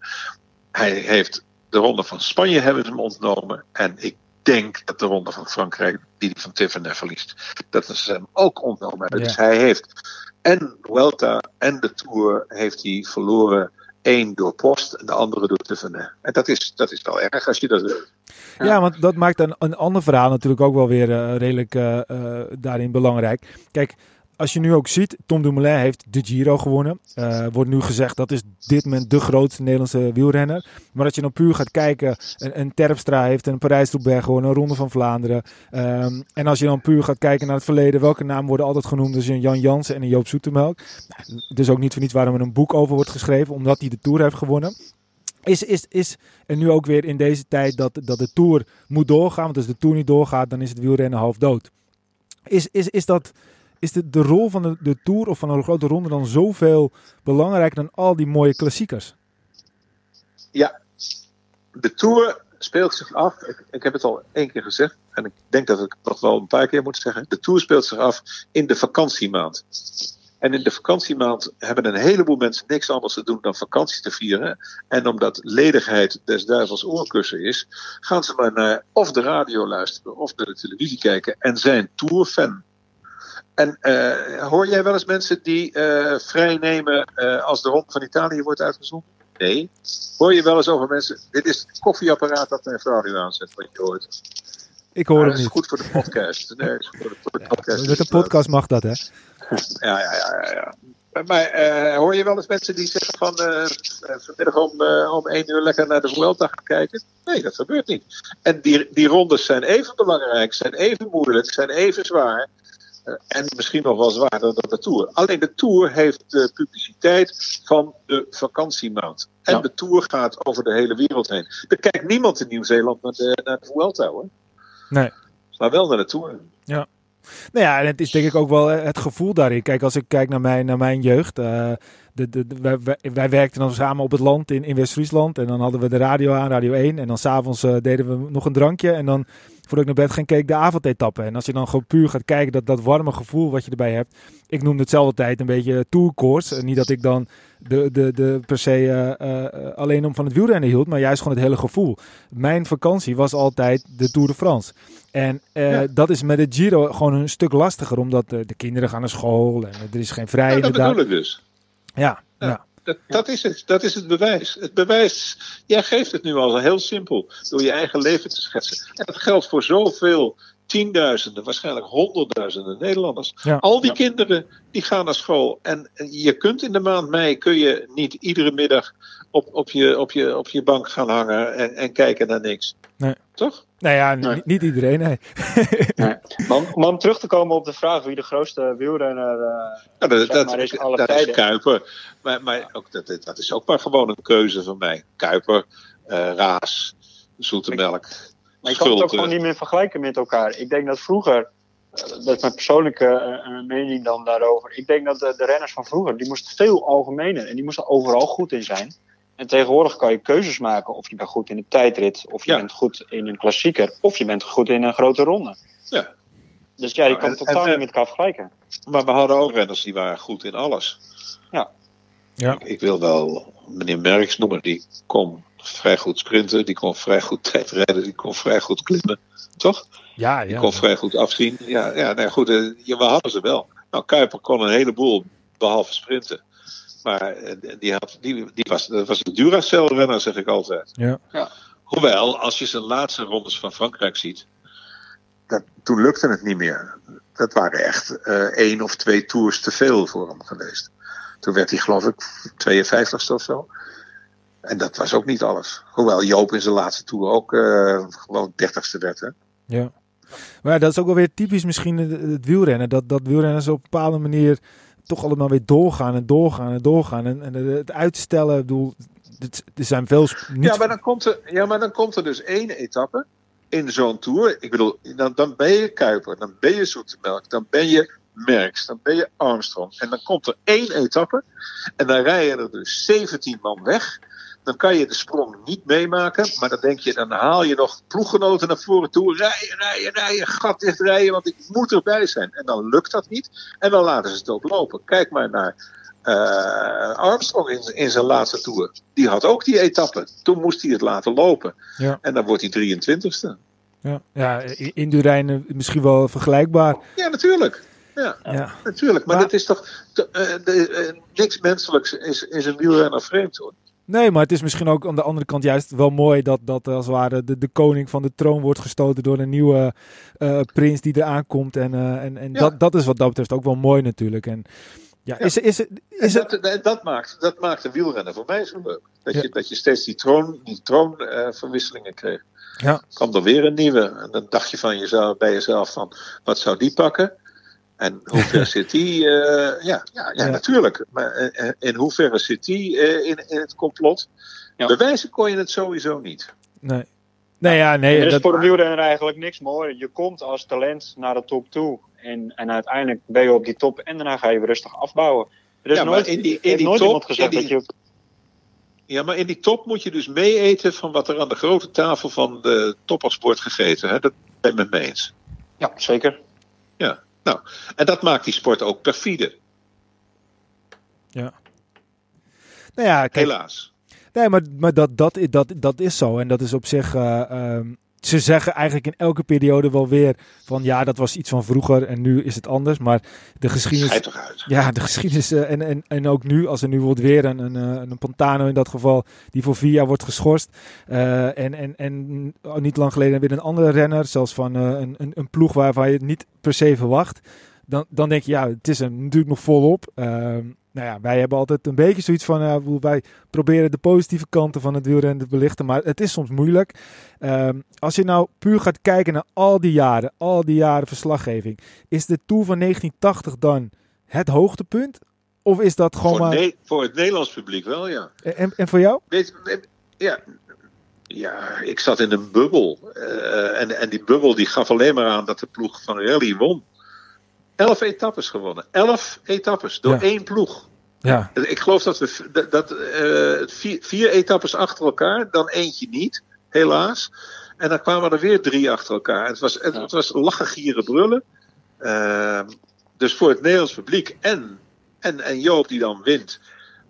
Hij heeft de ronde van Spanje hebben ze hem ontnomen. En ik denk dat de ronde van Frankrijk, die hij van Tiffany verliest, dat ze hem ook ontnomen hebben. Ja. Dus hij heeft en Vuelta en de Tour heeft hij verloren. Eén door post en de andere door Tiffany. En dat is, dat is wel erg als je dat doet. Ja, want dat maakt een, een ander verhaal natuurlijk ook wel weer eh, redelijk eh, eh, daarin belangrijk. Kijk, als je nu ook ziet, Tom Dumoulin heeft de Giro gewonnen. Eh, wordt nu gezegd dat is dit moment de grootste Nederlandse wielrenner. Maar als je dan puur gaat kijken, een, een Terpstra heeft een Parijs-Roubaix gewonnen, een Ronde van Vlaanderen. Ehm, en als je dan puur gaat kijken naar het verleden, welke namen worden altijd genoemd? Dus een Jan Jansen en een Joop Zoetemelk. Dus ook niet voor niets waarom er een boek over wordt geschreven, omdat hij de Tour heeft gewonnen. Is, is, is er nu ook weer in deze tijd dat, dat de Tour moet doorgaan? Want als de Tour niet doorgaat, dan is het wielrennen half dood. Is, is, is, dat, is de, de rol van de, Tour of van een grote ronde dan zoveel belangrijker dan al die mooie klassiekers? Ja, de Tour speelt zich af. Ik, ik heb het al één keer gezegd. En ik denk dat ik het nog wel een paar keer moet zeggen. De Tour speelt zich af in de vakantiemaand. En in de vakantiemaand hebben een heleboel mensen niks anders te doen dan vakantie te vieren. En omdat ledigheid des duivels oorkussen is, gaan ze maar naar of de radio luisteren of naar de televisie kijken en zijn Tour-fan. En eh, hoor jij wel eens mensen die eh, vrij nemen eh, als de Ronde van Italië wordt uitgezonden? Nee. Hoor je wel eens over mensen. Dit is het koffieapparaat dat mijn vrouw nu aanzet, wat je hoort. Ik hoor hem dat is niet. goed voor de podcast. Nee, is goed voor de, de podcast. Met een podcast mag dat, hè? Ja, ja, ja, ja. ja. Maar eh, hoor je wel eens mensen die zeggen van eh, eh, vanmiddag om, eh, om één uur lekker naar de Vuelta gaan kijken? Nee, dat gebeurt niet. En die, die rondes zijn even belangrijk, zijn even moeilijk, zijn even zwaar. En misschien nog wel zwaarder dan de Tour. Alleen de Tour heeft de publiciteit van de vakantiemaand. En Ja. de Tour gaat over de hele wereld heen. Er kijkt niemand in Nieuw-Zeeland naar de, naar de Vuelta hoor. Nee. Maar wel naar de Tour. Nou ja, en het is denk ik ook wel het gevoel daarin. Kijk, als ik kijk naar mijn, naar mijn jeugd. eh, de, de, de- wij, werkten dan samen op het land in, in West-Friesland. En dan hadden we de radio aan, Radio 1. En dan s'avonds eh deden we nog een drankje. En dan, voordat ik naar bed ging, keek ik de avondetappe. En als je dan gewoon puur gaat kijken, dat, dat warme gevoel wat je erbij hebt. Ik noemde het zelf altijd een beetje tourkoorts. Niet dat ik dan de, de, de per se eh, eh, alleen om van het wielrennen hield. Maar juist gewoon het hele gevoel. Mijn vakantie was altijd de Tour de France. En Ja. dat is met de Giro gewoon een stuk lastiger, omdat de kinderen gaan naar school en er is geen vrij Ja, dat inderdaad. bedoel ik dus. Ja, Ja. ja. Dat, dat, is het, dat is het bewijs. Het bewijs, jij geeft het nu al heel simpel, door je eigen leven te schetsen. En dat geldt voor zoveel tienduizenden, waarschijnlijk honderdduizenden Nederlanders. Ja. Al die Ja. kinderen die gaan naar school. En je kunt in de maand mei, kun je niet iedere middag op, op, je, op, je, op je bank gaan hangen en, en kijken naar niks. Nee. Toch? Nou ja, Nee. niet iedereen, (laughs) nee. Maar om, maar om terug te komen op de vraag wie de grootste wielrenner eh, Ja, dat, Zeg dat, maar eens alle dat is tijden. Kuiper. Maar, maar ook, dat, dat is ook maar gewoon een keuze van mij. Kuiper, eh, Raas, Zoetemelk. Maar je kan het ook gewoon niet meer vergelijken met elkaar. Ik denk dat vroeger, eh, dat is mijn persoonlijke mening dan daarover. Ik denk dat de, de renners van vroeger, die moesten veel algemener en die moesten overal goed in zijn. En tegenwoordig kan je keuzes maken of je bent goed in een tijdrit, of je Ja. bent goed in een klassieker, of je bent goed in een grote ronde. Ja. Dus ja, je Nou, kan het totaal en- niet met elkaar vergelijken. Maar we hadden ook renners die waren goed in alles. Ja. Ja. Ik, ik wil wel meneer Merks noemen. Die kon vrij goed sprinten. Die kon vrij goed tijdrijden. Die kon vrij goed klimmen. Toch? Ja, Die ja. kon vrij goed afzien. Ja, ja nee, goed. eh, ja, we hadden ze wel. Nou, Kuiper kon een heleboel, behalve sprinten. Maar eh, die, had, die, die was, dat was een Duracell-renner, zeg ik altijd. Ja. Ja. Hoewel, als je zijn laatste rondes van Frankrijk ziet, dat, toen lukte het niet meer. Dat waren echt eh, één of twee tours te veel voor hem geweest. Toen werd hij, geloof ik, 52ste of zo. En dat was ook niet alles. Hoewel Joop in zijn laatste tour ook eh, gewoon 30ste werd. Hè? Ja. Maar ja, dat is ook wel weer typisch misschien het, het wielrennen. Dat, dat wielrenners op een bepaalde manier toch allemaal weer doorgaan en doorgaan en doorgaan. En, en het uitstellen, ik bedoel, er zijn veel... Niet Ja, maar dan komt er, ja, maar dan komt er dus één etappe in zo'n tour. Ik bedoel, dan, dan ben je Kuiper, dan ben je Zoetemelk, dan ben je Merckx, dan ben je Armstrong. En dan komt er één etappe en dan rijden er dus 17 man weg. Dan kan je de sprong niet meemaken, maar dan denk je, dan haal je nog ploeggenoten naar voren toe. Rijden, rijden, rijden, gat dicht rijden, want ik moet erbij zijn. En dan lukt dat niet en dan laten ze het ook lopen. Kijk maar naar uh, Armstrong in, in, zijn laatste tour. Die had ook die etappe. Toen moest hij het laten lopen. Ja. En dan wordt hij 23ste. Ja, ja misschien wel vergelijkbaar. Ja, natuurlijk. Ja, ja. natuurlijk. Maar, maar, dat is toch. Te, uh, de, uh, niks menselijks is, is een wielrenner vreemd hoor. Nee, maar het is misschien ook aan de andere kant juist wel mooi dat, dat als het ware de, de koning van de troon wordt gestoten door een nieuwe uh, prins die eraan komt. En, uh, en, en ja. dat, dat is wat dat betreft ook wel mooi natuurlijk. En ja, is, is, is, is dat, het... dat, maakt, dat maakt de wielrennen voor mij zo leuk. Dat, ja. je, dat je steeds die, troon, die troonverwisselingen uh, kreeg. Ja. kwam er weer een nieuwe. En dan dacht je van jezelf, bij jezelf van, wat zou die pakken? En hoe ver (laughs) zit die? Uh, ja, ja, ja, ja, natuurlijk. Maar uh, in hoeverre zit die uh, in, in het complot? Ja. Bewijzen kon je het sowieso niet. Nee. Nee, ja, nee. Er is dat... voor de wielrenner eigenlijk niks mooi. Je komt als talent naar de top toe. En, en uiteindelijk ben je op die top en daarna ga je weer rustig afbouwen. Er is ja, nooit, in die, in die nooit top, iemand gezegd die, dat je... Ja, maar in die top moet je dus mee eten van wat er aan de grote tafel van de topsport wordt gegeten. Hè? Dat ben ik met me eens. Ja, zeker. Ja, nou, en dat maakt die sport ook perfide. Ja. Nou ja, kijk, Helaas. Nee, maar, maar dat, dat, dat, dat is zo. En dat is op zich. Uh, um, ze zeggen eigenlijk in elke periode wel weer van ja, dat was iets van vroeger en nu is het anders. Maar de geschiedenis. Schijt toch uit. Ja, de geschiedenis. Uh, en, en, en ook nu, als er nu wordt weer een, een, een Pantano in dat geval, die voor vier jaar wordt geschorst. Uh, en, en, en niet lang geleden weer een andere renner, zelfs van uh, een, een, een ploeg waarvan je het niet per se verwacht. Dan, dan denk je, ja, het is er natuurlijk nog volop. Nou ja, wij hebben altijd een beetje zoiets van, uh, wij proberen de positieve kanten van het wielrennen te belichten, maar het is soms moeilijk. Uh, als je nou puur gaat kijken naar al die jaren, al die jaren verslaggeving, is de Tour van 1980 dan het hoogtepunt? Of is dat gewoon voor maar... Voor het Nederlands publiek wel, ja. En, en voor jou? Weet, ja, ja, ik zat in een bubbel. Uh, en, en die bubbel die gaf alleen maar aan dat de ploeg van Rally won. Elf etappes gewonnen. Elf etappes door Ja. één ploeg. Ja, Ik geloof dat we dat, dat, uh, vier, vier etappes achter elkaar, dan eentje niet, helaas. En dan kwamen er weer drie achter elkaar. Het was, het, Ja. het was lachen, gieren, brullen. Uh, dus voor het Nederlands publiek en, en, en Joop die dan wint.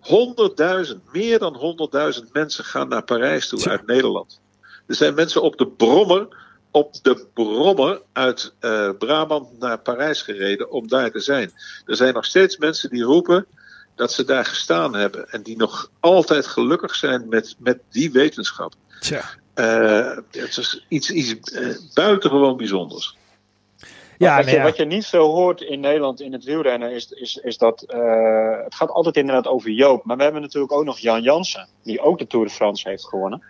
100.000, meer dan 100.000 mensen gaan naar Parijs toe uit Nederland. Er zijn mensen op de brommer, op de brommer uit uh, Brabant naar Parijs gereden om daar te zijn. Er zijn nog steeds mensen die roepen dat ze daar gestaan hebben en die nog altijd gelukkig zijn met, met die wetenschap. tja. Uh, het is iets, iets uh, buitengewoon bijzonders. Ja, wat, nee, je, ja. wat je niet veel hoort in Nederland in het wielrennen is, is, is dat uh, het gaat altijd inderdaad over Joop. Maar we hebben natuurlijk ook nog Jan Jansen, die ook de Tour de France heeft gewonnen.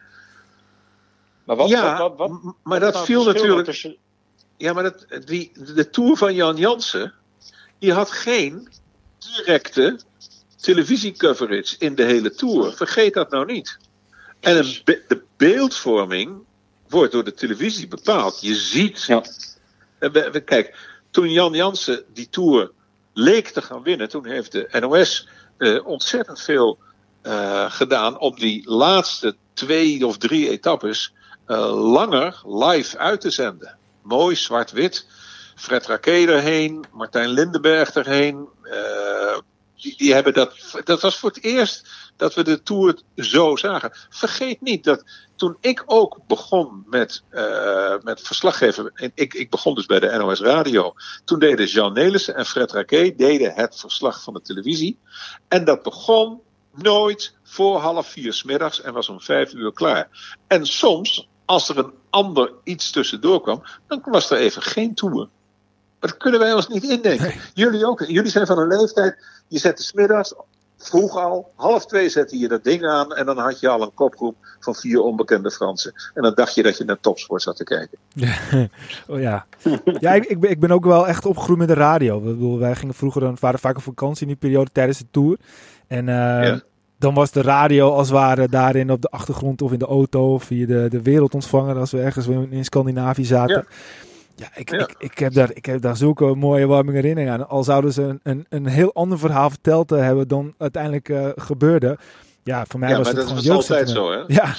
Maar wat, ja, wat, wat, wat, maar dat viel natuurlijk. tussen- Ja, maar dat, die, de tour van Jan Jansen, die had geen directe televisiecoverage in de hele tour. Vergeet dat nou niet. En een be- de beeldvorming wordt door de televisie bepaald. Je ziet. Ja. En we- we- Kijk, toen Jan Jansen die tour leek te gaan winnen, toen heeft de NOS eh, ontzettend veel eh, gedaan om die laatste twee of drie etappes langer live uit te zenden. Mooi zwart-wit. Fred Raquet erheen, Martijn Lindenberg erheen. eh, die, hebben dat. Dat was voor het eerst dat we de Tour zo zagen. Vergeet niet dat toen ik ook begon met, eh, met verslaggeven. en Ik, ik begon dus bij de NOS Radio. Toen deden Jean Nelissen en Fred Raquet deden het verslag van de televisie. En dat begon nooit voor half vier 's middags en was om vijf uur klaar. En soms, als er een ander iets tussendoor kwam, dan was er even geen. Maar dat kunnen wij ons niet indenken. Nee. Jullie ook. Jullie zijn van een leeftijd. Je zette 's middags, vroeg al, half twee zette je dat ding aan. En dan had je al een kopgroep van vier onbekende Fransen. En dan dacht je dat je naar topsport zat te kijken. (laughs) oh, ja, ja ik, ik, ben, ik ben ook wel echt opgegroeid met de radio. Ik bedoel, wij gingen vroeger dan, waren vaak op vakantie in die periode tijdens de tour. En, uh, Ja. Dan was de radio als het ware daarin op de achtergrond of in de auto of via de, de wereldontvanger als we ergens in Scandinavië zaten. Ja, ik, Ik, ik, heb daar, ik heb daar zulke mooie warme herinneringen aan. Al zouden ze een, een, een heel ander verhaal verteld hebben dan uiteindelijk uh, gebeurde. Ja, voor mij was het gewoon dat was altijd zo, hè? Ja,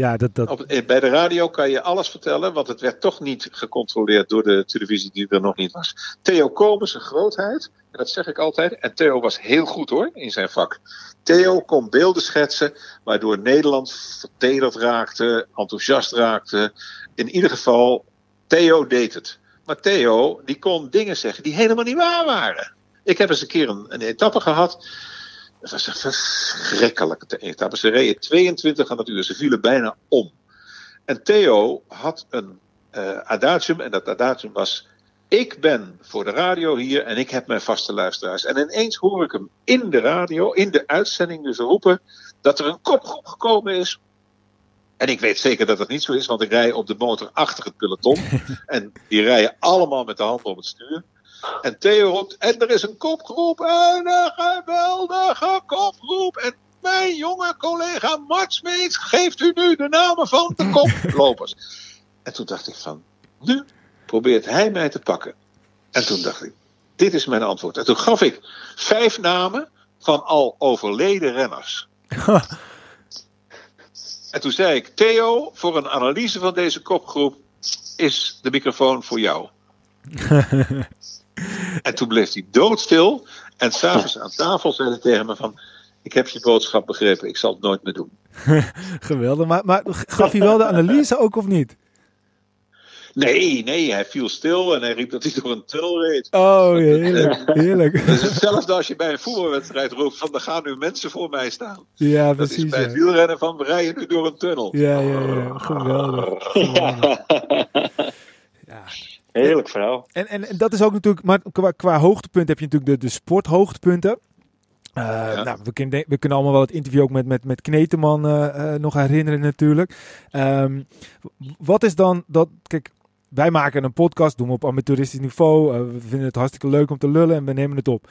ja, dat, dat... Op, eh, bij de radio kan je alles vertellen, want het werd toch niet gecontroleerd door de televisie die er nog niet was. Theo Komens, een grootheid, en dat zeg ik altijd. En Theo was heel goed hoor, in zijn vak. Theo kon beelden schetsen, waardoor Nederland vertederd raakte, enthousiast raakte. In ieder geval, Theo deed het. Maar Theo, die kon dingen zeggen die helemaal niet waar waren. Ik heb eens een keer een, een etappe gehad dat was een verschrikkelijke etappe. Ze reden 22 aan het uur. Ze vielen bijna om. En Theo had een uh, adagium. En dat adagium was... Ik ben voor de radio hier en ik heb mijn vaste luisteraars. En ineens hoor ik hem in de radio, in de uitzending dus roepen... dat er een kopgroep gekomen is en ik weet zeker dat dat niet zo is, want ik rij op de motor achter het peloton. (laughs) en die rijden allemaal met de hand op het stuur. En Theo roept, en er is een kopgroep, en een geweldige kopgroep. En mijn jonge collega Mart Smeets geeft u nu de namen van de (laughs) koplopers. en toen dacht ik van, nu probeert hij mij te pakken. En toen dacht ik, dit is mijn antwoord. En toen gaf ik vijf namen van al overleden renners. (laughs) en toen zei ik, Theo, voor een analyse van deze kopgroep is de microfoon voor jou. (laughs) En toen bleef hij doodstil. En s'avonds aan tafel zei hij tegen me van... Ik heb je boodschap begrepen, ik zal het nooit meer doen. (laughs) Geweldig, maar, maar gaf hij wel de analyse ook of niet? Nee, nee, hij viel stil en hij riep dat hij door een tunnel reed. Oh, heerlijk. (laughs) heerlijk. Het is hetzelfde als je bij een voetbalwedstrijd roept van er gaan nu mensen voor mij staan. Ja, precies. Dat is bij het wielrennen van we rijden nu door een tunnel. Ja, ja, ja. Geweldig. (laughs) Geweldig. Ja. Heerlijk verhaal. En, en, en, dat is ook natuurlijk, maar qua, qua hoogtepunt heb je natuurlijk de, de sporthoogtepunten. Uh, nou, we, kunnen, we kunnen allemaal wel het interview ook met, met, met Kneteman uh, nog herinneren natuurlijk. Um, wat is dan dat, kijk, wij maken een podcast, doen we op amateuristisch niveau. we vinden het hartstikke leuk om te lullen en we nemen het op.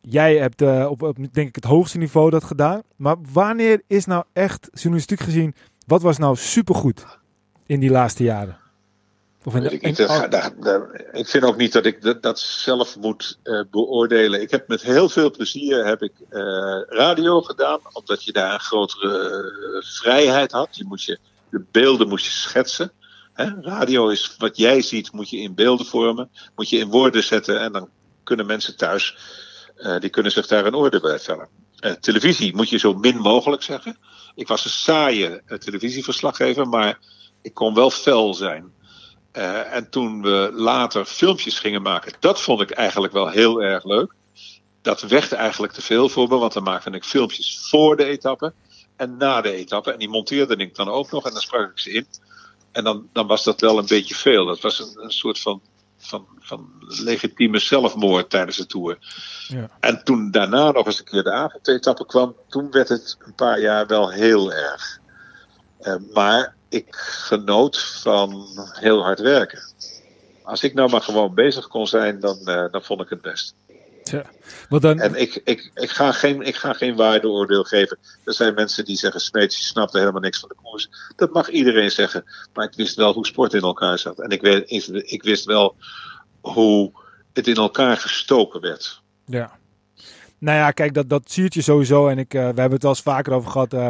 Jij hebt op, op, denk ik het hoogste niveau dat gedaan. Maar wanneer is nou echt, journalistiek gezien, wat was nou supergoed in die laatste jaren? Ik, ik vind ook niet dat ik dat, zelf moet uh, beoordelen. Ik heb met heel veel plezier heb ik, uh, radio gedaan, omdat je daar een grotere uh, vrijheid had. Je moest je, de beelden moest je schetsen. Hè? Radio is wat jij ziet, moet je in beelden vormen, moet je in woorden zetten en dan kunnen mensen thuis, die kunnen zich daar een oordeel bij vellen. televisie moet je zo min mogelijk zeggen. Ik was een saaie televisieverslaggever, maar ik kon wel fel zijn. Uh, en toen we later filmpjes gingen maken, dat vond ik eigenlijk wel heel erg leuk. Dat werd eigenlijk te veel voor me, want dan maakte ik filmpjes voor de etappe en na de etappe. En die monteerde ik dan ook nog en dan sprak ik ze in. En dan, dan was dat wel een beetje veel. Dat was een, een soort van, van, van legitieme zelfmoord tijdens de tour. Ja. En toen daarna nog eens een keer de avondetappe kwam, toen werd het een paar jaar wel heel erg. Uh, maar ik genoot van heel hard werken. Als ik nou maar gewoon bezig kon zijn, dan, uh, dan vond ik het best. Ja, maar dan... En ik, ik, ik, ga geen, ik ga geen waardeoordeel geven. Er zijn mensen die zeggen: Smeets, je snapte helemaal niks van de koers. Dat mag iedereen zeggen. Maar ik wist wel hoe sport in elkaar zat. En ik, weet, ik wist wel hoe het in elkaar gestoken werd. Ja. Nou ja, kijk, dat, dat zie je sowieso. En ik, uh, we hebben het wel eens vaker over gehad. Uh,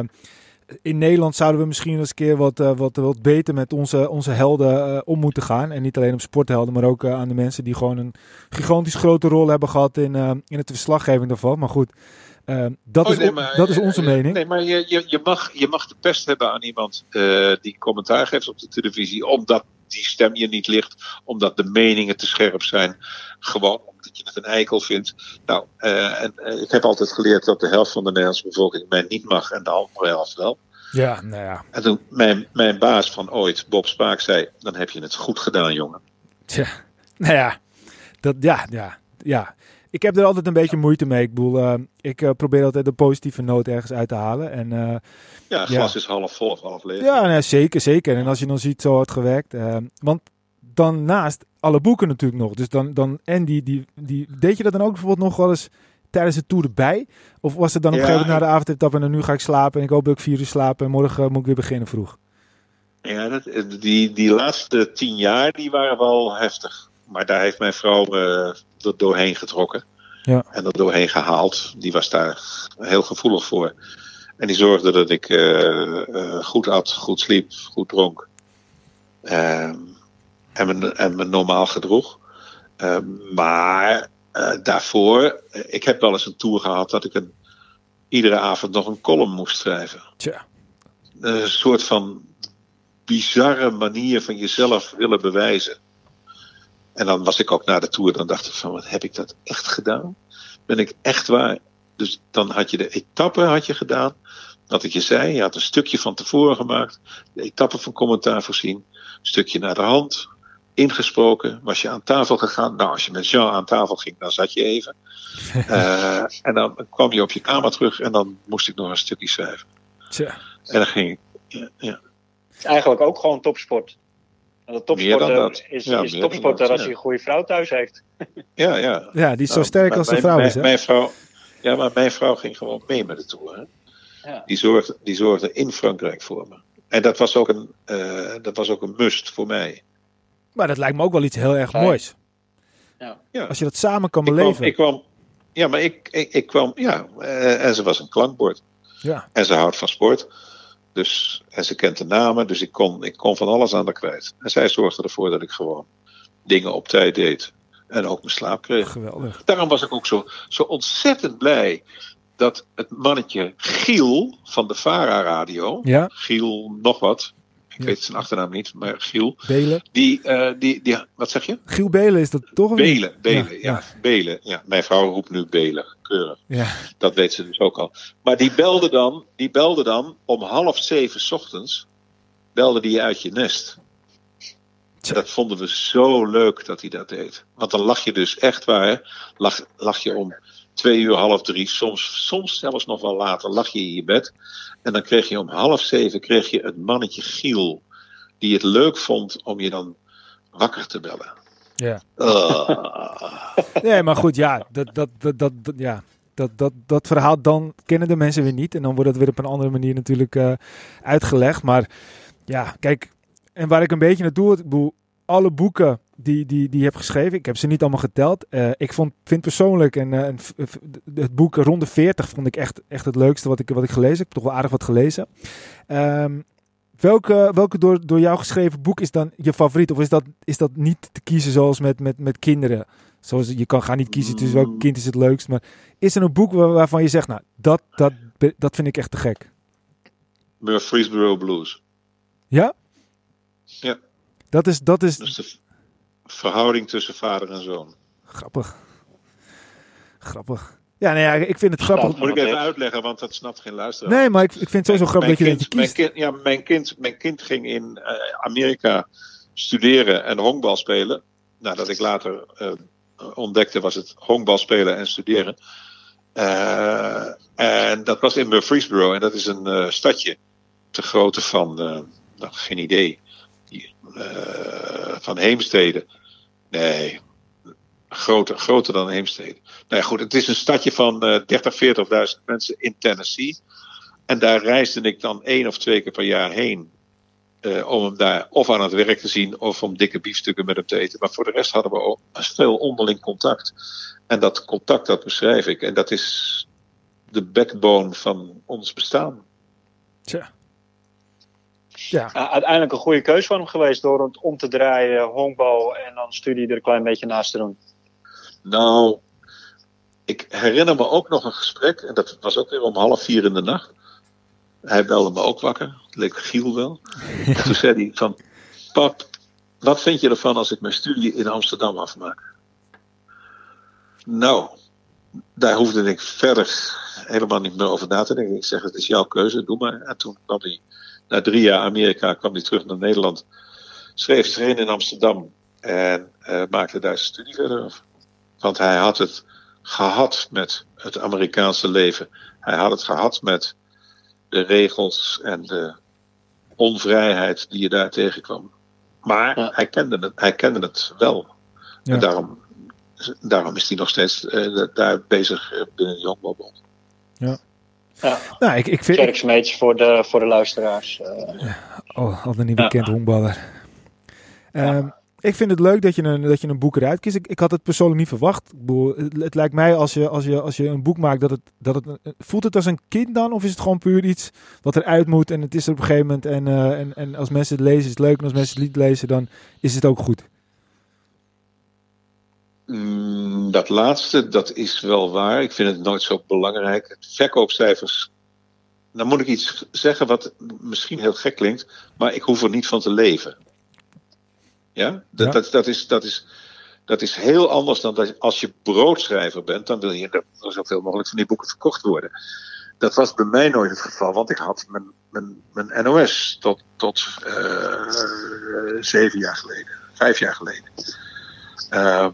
in Nederland zouden we misschien eens een keer wat, uh, wat, wat beter met onze, onze helden uh, om moeten gaan. En niet alleen op sporthelden, maar ook uh, aan de mensen die gewoon een gigantisch grote rol hebben gehad in, in het verslaggeving daarvan. Maar goed, dat, oh, is, nee, maar, dat is onze mening. Nee, maar je, je, je, mag, je mag de pest hebben aan iemand die commentaar geeft op de televisie, omdat die stem je niet ligt, omdat de meningen te scherp zijn. Gewoon omdat je het een eikel vindt. Nou, uh, en, uh, ik heb altijd geleerd dat de helft van de Nederlandse bevolking mij niet mag en de andere helft wel. Ja, nou ja. En toen mijn, mijn baas van ooit, Bob Spaak, zei: Dan heb je het goed gedaan, jongen. Tja, nou ja, dat, ja, ja, ja. Ik heb er altijd een beetje moeite mee. Ik bedoel, uh, ik uh, probeer altijd de positieve noot ergens uit te halen. En, uh, ja, glas ja. is half vol of half leeg. Ja, nee, zeker, zeker. En als je dan ziet, zo hard gewerkt. want dan naast alle boeken natuurlijk nog. Dus dan, dan en die, die, die, deed je dat dan ook bijvoorbeeld nog wel eens tijdens de tour erbij? Of was het dan op een gegeven moment na de avondetappe en dan nu ga ik slapen en ik hoop dat ik vier uur slaap en morgen moet ik weer beginnen vroeg? Ja, dat, die, die laatste tien jaar die waren wel heftig. Maar daar heeft mijn vrouw eh, er doorheen getrokken. Ja. En er doorheen gehaald. Die was daar heel gevoelig voor. En die zorgde dat ik eh, eh, goed at, goed sliep, goed dronk. Ehm, en, me, en me normaal gedroeg. Ehm, maar eh, daarvoor, eh, ik heb wel eens een tour gehad dat ik een, iedere avond nog een column moest schrijven. Tja. Een soort van bizarre manier van jezelf willen bewijzen. En dan was ik ook na de tour, dan dacht ik van, wat heb ik dat echt gedaan? Ben ik echt waar? Dus dan had je de etappe had je gedaan. Wat ik je zei, je had een stukje van tevoren gemaakt. De etappe van commentaar voorzien. Een stukje naar de hand. Ingesproken. Was je aan tafel gegaan. Nou, als je met Jean aan tafel ging, dan zat je even. (laughs) Eh, en dan kwam je op je kamer terug en dan moest ik nog een stukje schrijven. Tja. En dan ging ik. Ja, ja. Het is eigenlijk ook gewoon topsport. En dan topsporter dat. is, Ja, is meer dan topsporter dat, als ja. hij een goede vrouw thuis heeft. (laughs) ja, ja. Ja, die is zo Nou, sterk als de vrouw mijn, is, hè? Mijn vrouw, ja, maar mijn vrouw ging gewoon mee met de tour. Hè? Ja. Die, zorgde, die zorgde in Frankrijk voor me. En dat was ook een, eh, dat was ook een must voor mij. Maar dat lijkt me ook wel iets heel erg moois. Ja. Als je dat samen kan Ik kwam, beleven. ik kwam, ja, maar ik, ik, ik kwam, ja, eh, en ze was een klankbord. Ja. En ze houdt van sport. Dus, en ze kent de namen, dus ik kon, ik kon van alles aan haar kwijt. En zij zorgde ervoor dat ik gewoon dingen op tijd deed. En ook mijn slaap kreeg. Geweldig. Daarom was ik ook zo, zo ontzettend blij dat het mannetje Giel van de Vara Radio, Ja, Giel nog wat, ik weet zijn achternaam niet, maar Giel, Belen. die, eh, die, die, wat zeg je? Giel Belen is dat toch? niet? Belen, Belen, Ja. Belen. Ja, mijn vrouw roept nu Belen, keurig. Ja. Dat weet ze dus ook al. Maar die belde dan, die belde dan om half zeven 's ochtends, belde die uit je nest. En dat vonden we zo leuk dat hij dat deed. Want dan lag je dus echt waar, lag, lag je om twee uur, half drie, soms, soms zelfs nog wel later, lag je in je bed. En dan kreeg je om half zeven kreeg je het mannetje Giel, die het leuk vond om je dan wakker te bellen. Ja. Ah. (laughs) Nee, maar goed, ja, dat, dat, dat, dat, ja. Dat, dat, dat verhaal dan kennen de mensen weer niet. En dan wordt het weer op een andere manier natuurlijk eh, uitgelegd. Maar ja, kijk, en waar ik een beetje naartoe alle boeken die, die, die je hebt geschreven, ik heb ze niet allemaal geteld. Eh, ik vond, vind persoonlijk en, eh, het boek Ronde 40 vond ik echt, echt het leukste wat ik, wat ik gelezen heb. Ik heb toch wel aardig wat gelezen. Ehm, welke welke door, door jou geschreven boek is dan je favoriet? Of is dat, is dat niet te kiezen zoals met, met, met kinderen? Zoals, je kan gaan niet kiezen tussen welk Mm. kind is het leukst. Maar is er een boek waar- waarvan je zegt, nou, dat, dat, dat vind ik echt te gek? Murfreesboro Blues. Ja? Ja. Dat is, dat is Dus de verhouding tussen vader en zoon. grappig. Grappig. Ja, nee, ja, ik vind het grappig. Nou, Moet ik even uitleggen, want dat snapt geen luisteraar. Nee, maar ik, ik vind het sowieso grappig dat je kind, dat je mijn, kind, ja, mijn, kind, mijn kind ging in eh, Amerika studeren en honkbal spelen. Nadat ik later eh, ontdekte was het honkbal spelen en studeren. Eh, en dat was in Murfreesboro en dat is een stadje te grootte van, nou, geen idee, van Heemstede. Nee, groter, groter dan Heemstede. Nou ja, goed, het is een stadje van eh 30, 40.000 mensen in Tennessee. En daar reisde ik dan één of twee keer per jaar heen. eh, om hem daar of aan het werk te zien of om dikke biefstukken met hem te eten. Maar voor de rest hadden we veel onderling contact. En dat contact, dat beschrijf ik. En dat is de backbone van ons bestaan. Tja. Ja, uiteindelijk een goede keus van hem geweest door het om te draaien, honkbal en dan studie er een klein beetje naast te doen. Nou, ik herinner me ook nog een gesprek. En dat was ook weer om half vier in de nacht. Hij belde me ook wakker. Het leek Giel wel. (laughs) En toen zei hij van... Pap, wat vind je ervan als ik mijn studie in Amsterdam afmaak? Nou, daar hoefde ik verder helemaal niet meer over na te denken. Ik zeg, het is jouw keuze, doe maar. En toen kwam hij, na drie jaar Amerika, kwam hij terug naar Nederland. Schreef zich in in Amsterdam. En eh, maakte daar zijn studie verder af. Want hij had het gehad met het Amerikaanse leven. Hij had het gehad met de regels en de onvrijheid die je daar tegenkwam. Maar Ja. hij, kende het, hij kende het wel. Ja. En daarom daarom is hij nog steeds uh, daar bezig binnen de Jongbouwbond. Ja. Ja. Nou, ik, ik vind... Kerksmeets voor de, voor de luisteraars. Uh. Oh, al een niet bekend ja. honkballer. Um, ik vind het leuk dat je een, dat je een boek eruit kiest. Ik, ik had het persoonlijk niet verwacht. Bedoel, het, het, lijkt mij als je, als, je, als je een boek maakt, dat het, dat het. Voelt het als een kind dan? Of is het gewoon puur iets wat eruit moet en het is er op een gegeven moment. En, uh, en, en als mensen het lezen, is het leuk. En als mensen het niet lezen, dan is het ook goed. Mm, dat laatste, dat is wel waar. Ik vind het nooit zo belangrijk. Verkoopcijfers. Dan moet ik iets zeggen wat misschien heel gek klinkt, maar ik hoef er niet van te leven. Ja? Dat, Ja. Dat, dat, is, dat, is, dat is heel anders dan dat als je broodschrijver bent, dan wil je dat er zoveel mogelijk van die boeken verkocht worden. Dat was bij mij nooit het geval, want ik had mijn, mijn, mijn NOS tot, tot uh, zeven jaar geleden, vijf jaar geleden. Uh,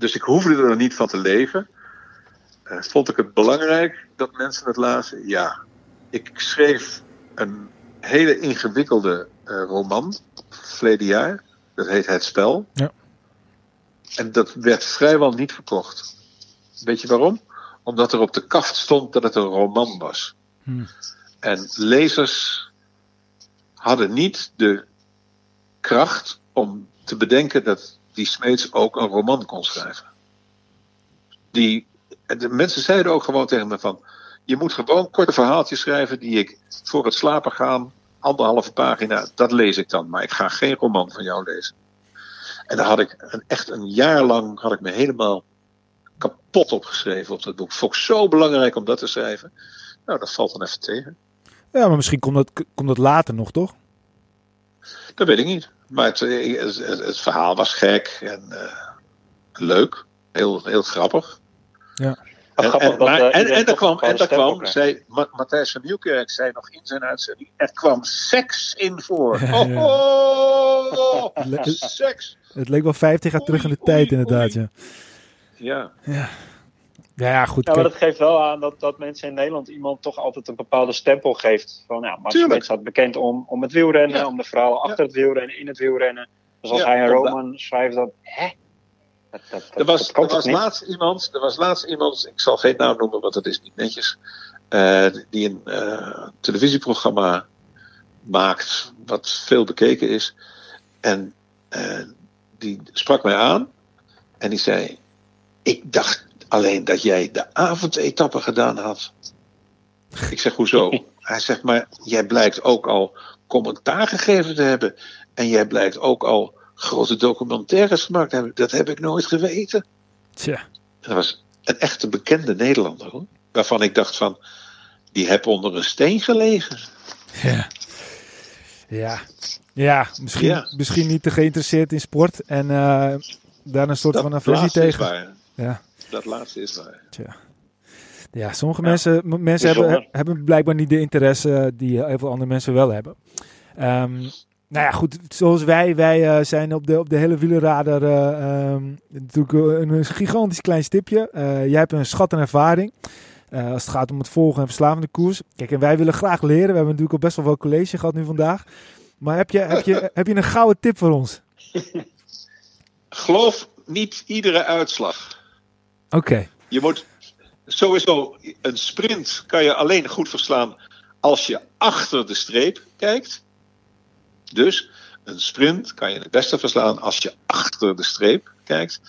dus ik hoefde er niet van te leven. Uh, vond ik het belangrijk dat mensen het lazen? Ja. Ik schreef een hele ingewikkelde uh, roman verleden jaar. Dat heet Het Spel. Ja. En dat werd vrijwel niet verkocht. Weet je waarom? Omdat er op de kaft stond dat het een roman was. Hmm. En lezers hadden niet de kracht om te bedenken dat die Smeets ook een roman kon schrijven. Die, de mensen zeiden ook gewoon tegen me van... je moet gewoon korte verhaaltjes schrijven die ik voor het slapen gaan... anderhalve pagina, dat lees ik dan. Maar ik ga geen roman van jou lezen. En daar had ik een, echt een jaar lang had ik me helemaal kapot opgeschreven op dat boek. Vond ik zo belangrijk om dat te schrijven. Nou, dat valt dan even tegen. Ja, maar misschien komt dat, komt dat later nog, toch? Dat weet ik niet. Maar het, het, het, het verhaal was gek en uh, leuk. Heel, heel grappig. Ja. En, en, maar, en, en er kwam, en er kwam zei, Matthijs van Nieuwkerk zei nog in zijn uitzending, er kwam seks in voor. Ja, ja. Oh, oh, oh, seks. Het leek wel 50 jaar terug in de oei, tijd inderdaad, oei. ja. Ja. Ja, ja goed. Ja, maar dat geeft wel aan dat, dat mensen in Nederland iemand toch altijd een bepaalde stempel geeft. Van ja, Max Smeets staat bekend om, om het wielrennen, ja. om de verhalen achter het wielrennen, in het wielrennen. Dus als hij een roman schrijft, dan hè? Dat, dat, dat, er was, er was laatst iemand, er was laatst iemand, ik zal geen naam noemen, want dat is niet netjes, uh, die een uh, televisieprogramma maakt wat veel bekeken is. En uh, die sprak mij aan en die zei: Ik dacht alleen dat jij de avondetappe gedaan had. Ik zeg: Hoezo? (laughs) Hij zegt: Maar jij blijkt ook al commentaar gegeven te hebben. En jij blijkt ook al grote documentaires gemaakt te hebben. Dat heb ik nooit geweten. Tja. Dat was een echte bekende Nederlander hoor. Waarvan ik dacht van. Die heb onder een steen gelegen. Ja. Ja. Ja, misschien, ja. misschien niet te geïnteresseerd in sport en uh, daar een soort dat van aversie tegen. Waar. Ja. Dat laatste is waar. Tja. Ja, sommige ja. mensen, mensen hebben, hebben blijkbaar niet de interesse die heel veel andere mensen wel hebben. Um, nou ja, goed, zoals wij, wij uh, zijn op de, op de hele wielerradar uh, um, natuurlijk een, gigantisch klein stipje. Uh, jij hebt een schat en ervaring als het gaat om het volgen en verslavende koers. Kijk, en wij willen graag leren. We hebben natuurlijk al best wel wel college gehad nu vandaag. Maar heb je, heb je, (laughs) heb je een gouden tip voor ons? Geloof niet iedere uitslag. Oké. Okay. Je moet sowieso een sprint kan je alleen goed verslaan als je achter de streep kijkt. Dus een sprint kan je het beste verslaan als je achter de streep kijkt.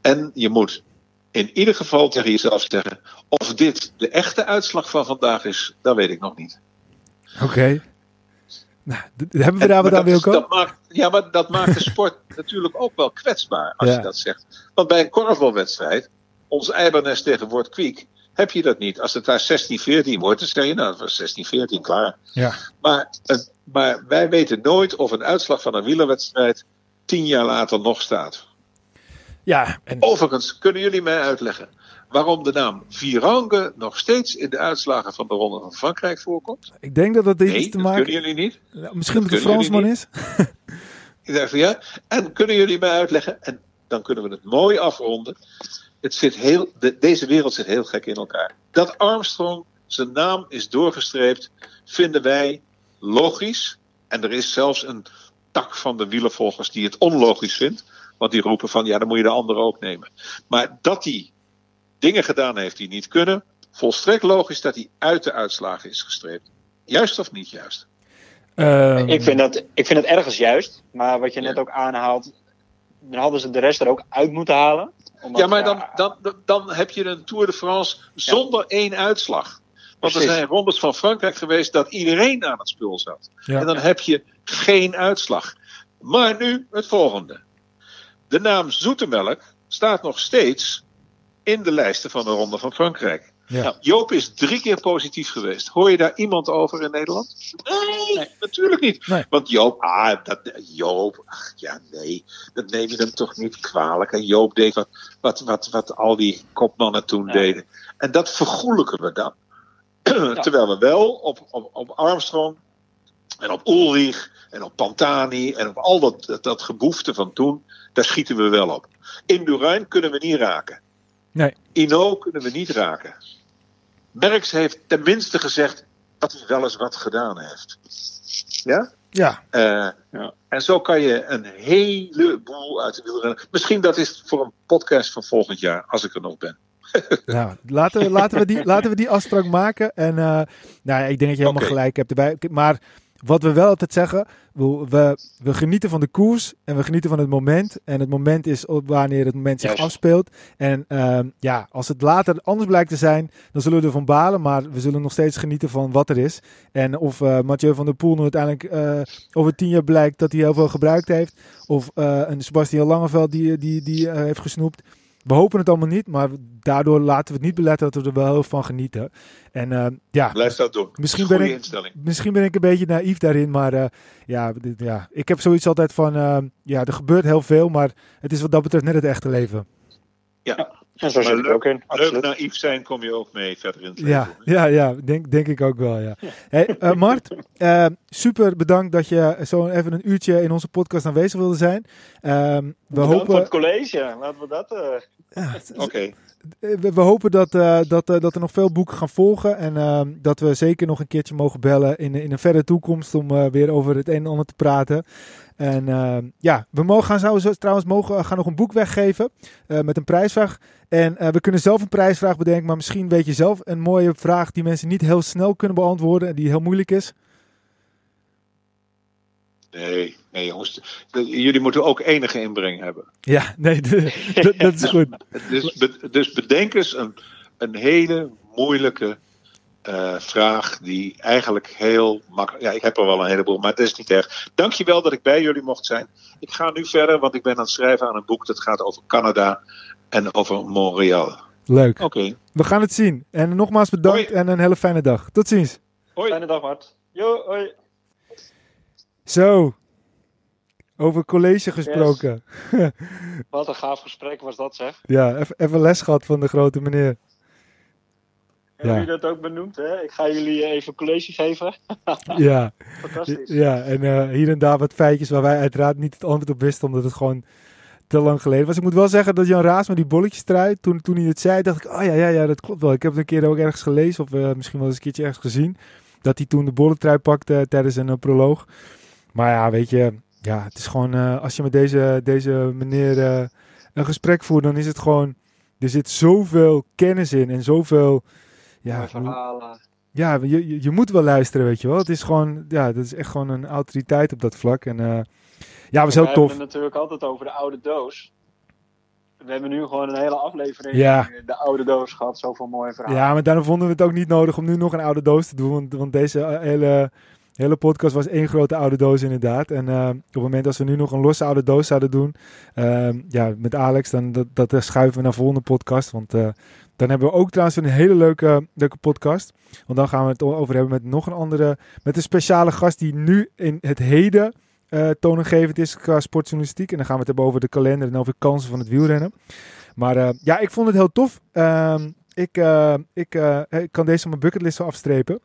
En je moet in ieder geval tegen jezelf zeggen: of dit de echte uitslag van vandaag is, dat weet ik nog niet. Oké. Okay. Nou, hebben we daar wat aan, Wilco? Dat maakt, ja, maar dat maakt de sport (laughs) natuurlijk ook wel kwetsbaar als ja. je dat zegt. Want bij een korfbalwedstrijd, ons Eibernest tegen Word Kwiek, heb je dat niet. Als het daar 16-14 wordt, dan zeg je nou, dat was 16-14, klaar. Ja. Maar, maar wij weten nooit of een uitslag van een wielerwedstrijd tien jaar later nog staat. Ja, en... Overigens, kunnen jullie mij uitleggen waarom de naam Virange nog steeds in de uitslagen van de Ronde van Frankrijk voorkomt? Ik denk dat dat iets nee, te maken... kunnen jullie niet? Ja, misschien dat het een Fransman is? Ik zeg van ja. En kunnen jullie mij uitleggen, en dan kunnen we het mooi afronden. Het zit heel, de, deze wereld zit heel gek in elkaar. Dat Armstrong zijn naam is doorgestreept, vinden wij logisch. En er is zelfs een tak van de wielervolgers die het onlogisch vindt. Want die roepen van ja, dan moet je de anderen ook nemen. Maar dat hij dingen gedaan heeft die niet kunnen, volstrekt logisch dat hij uit de uitslagen is gestreept. Juist of niet juist? Ehm, Ik vind, dat, ik vind het ergens juist. Maar wat je net ook aanhaalt, dan hadden ze de rest er ook uit moeten halen. Omdat, Ja, maar dan, dan, dan, dan heb je een Tour de France zonder één uitslag. Want er zijn rondes van Frankrijk geweest dat iedereen aan het spul zat. Ja. En dan heb je geen uitslag. Maar nu het volgende. De naam Zoetemelk staat nog steeds in de lijsten van de Ronde van Frankrijk. Ja. Joop is drie keer positief geweest. Hoor je daar iemand over in Nederland? Nee, natuurlijk niet. Nee. Want Joop, ah, dat, Joop, ach, ja nee, dat neem je hem toch niet kwalijk. En Joop deed wat, wat, wat, wat al die kopmannen toen Ja. deden. En dat vergoelijken we dan. (clears throat) Terwijl we wel op, op, op Armstrong en op Ulrich en op Pantani en op al dat, dat, dat geboefte van toen, daar schieten we wel op. Indurain kunnen we niet raken. Nee. Ino kunnen we niet raken. Merckx heeft tenminste gezegd dat hij wel eens wat gedaan heeft. Ja? ja, Eh, Ja. En zo kan je een heleboel uit de wielrennen. Misschien dat is voor een podcast van volgend jaar, als ik er nog ben. (laughs) nou, laten, we, laten, we die, laten we die afspraak maken. En eh, nou ik denk dat je helemaal gelijk hebt erbij. Maar wat we wel altijd zeggen, we, we, we genieten van de koers en we genieten van het moment. En het moment is op wanneer het moment zich afspeelt. En ehm, ja, als het later anders blijkt te zijn, dan zullen we ervan balen. Maar we zullen nog steeds genieten van wat er is. En of eh, Mathieu van der Poel nu uiteindelijk eh, over tien jaar blijkt dat hij heel veel gebruikt heeft. Of eh, een Sebastian Langeveld die, die, die heeft gesnoept. We hopen het allemaal niet, maar daardoor laten we het niet beletten dat we er wel heel van genieten. En eh, ja, Blijf dat doen. Misschien Goeie ben ik- instelling. misschien ben ik een beetje naïef daarin, maar eh, ja, dit- ja, ik heb zoiets altijd van, eh, ja, er gebeurt heel veel, maar het is wat dat betreft net het echte leven. En zo zit ik leuk- ook in. Leuk Absoluut. naïef zijn kom je ook mee verder in het leven. Ja, ja, ja denk, denk ik ook wel, ja. Hey, eh, Mart, (laughs) super bedankt dat je zo even een uurtje in onze podcast aanwezig wilde zijn. Ehm, we, Bedankt voor hopen, het college. Laten we dat... ja, (laughs) Oké, Eh, we, we hopen dat, eh, dat, eh, dat er nog veel boeken gaan volgen. En ehm, dat we zeker nog een keertje mogen bellen in, in een verre toekomst om weer over het een en ander te praten. En ehm, ja, we mogen gaan trouwens mogen, gaan nog een boek weggeven met een prijsvraag. En we kunnen zelf een prijsvraag bedenken, maar misschien weet je zelf een mooie vraag die mensen niet heel snel kunnen beantwoorden en die heel moeilijk is. Nee, nee jongens. Jullie moeten ook enige inbreng hebben. Ja, nee, dat, (laughs) dat is goed. Dus, be- dus bedenk eens een, een hele moeilijke eh, vraag die eigenlijk heel makkelijk... Ja, ik heb er wel een heleboel, maar het is niet erg. Dankjewel dat ik bij jullie mocht zijn. Ik ga nu verder, want ik ben aan het schrijven aan een boek dat gaat over Canada en over Montreal. Leuk. Oké, We gaan het zien. En nogmaals bedankt Hoi. en een hele fijne dag. Tot ziens. hoi. Fijne dag, Mart. Jo, hoi. Zo. Over college gesproken. (laughs) Wat een gaaf gesprek was dat, zeg. Ja, even, les gehad van de grote meneer. Hebben Ja. jullie dat ook benoemd, hè? Ik ga jullie even college geven. (laughs) Ja, Fantastisch. ja en eh, hier en daar wat feitjes waar wij uiteraard niet het antwoord op wisten, omdat het gewoon te lang geleden was. Ik moet wel zeggen dat Jan Raas met die bolletjes trui, toen, toen hij het zei, dacht ik, oh ja, ja, ja, dat klopt wel. Ik heb het een keer ook ergens gelezen, of eh, misschien wel eens een keertje ergens gezien, dat hij toen de bolletrui pakte tijdens een eh, proloog. Maar ja, weet je, ja, het is gewoon, eh, als je met deze, deze meneer eh, een gesprek voert, dan is het gewoon, er zit zoveel kennis in en zoveel... Ja, verhalen. ja, je, je, je moet wel luisteren, weet je wel. Het is gewoon, ja, dat is echt gewoon een autoriteit op dat vlak. En eh, ja, was We heel tof. hebben het natuurlijk altijd over de oude doos. We hebben nu gewoon een hele aflevering Ja. de oude doos gehad. Zoveel mooie verhalen. Ja, maar daarom vonden we het ook niet nodig om nu nog een oude doos te doen. Want, want deze eh, hele, hele podcast was één grote oude doos inderdaad. En eh, op het moment dat we nu nog een losse oude doos zouden doen, eh, ja, met Alex, dan dat, dat schuiven we naar de volgende podcast. Want eh, dan hebben we ook trouwens een hele leuke, leuke podcast. Want dan gaan we het over hebben met nog een andere, met een speciale gast die nu in het heden eh toonaangevend is qua sportjournalistiek. En dan gaan we het hebben over de kalender en over de kansen van het wielrennen. Maar ja, ik vond het heel tof. Ehm, ik, ik, ik kan deze op mijn bucketlist wel afstrepen.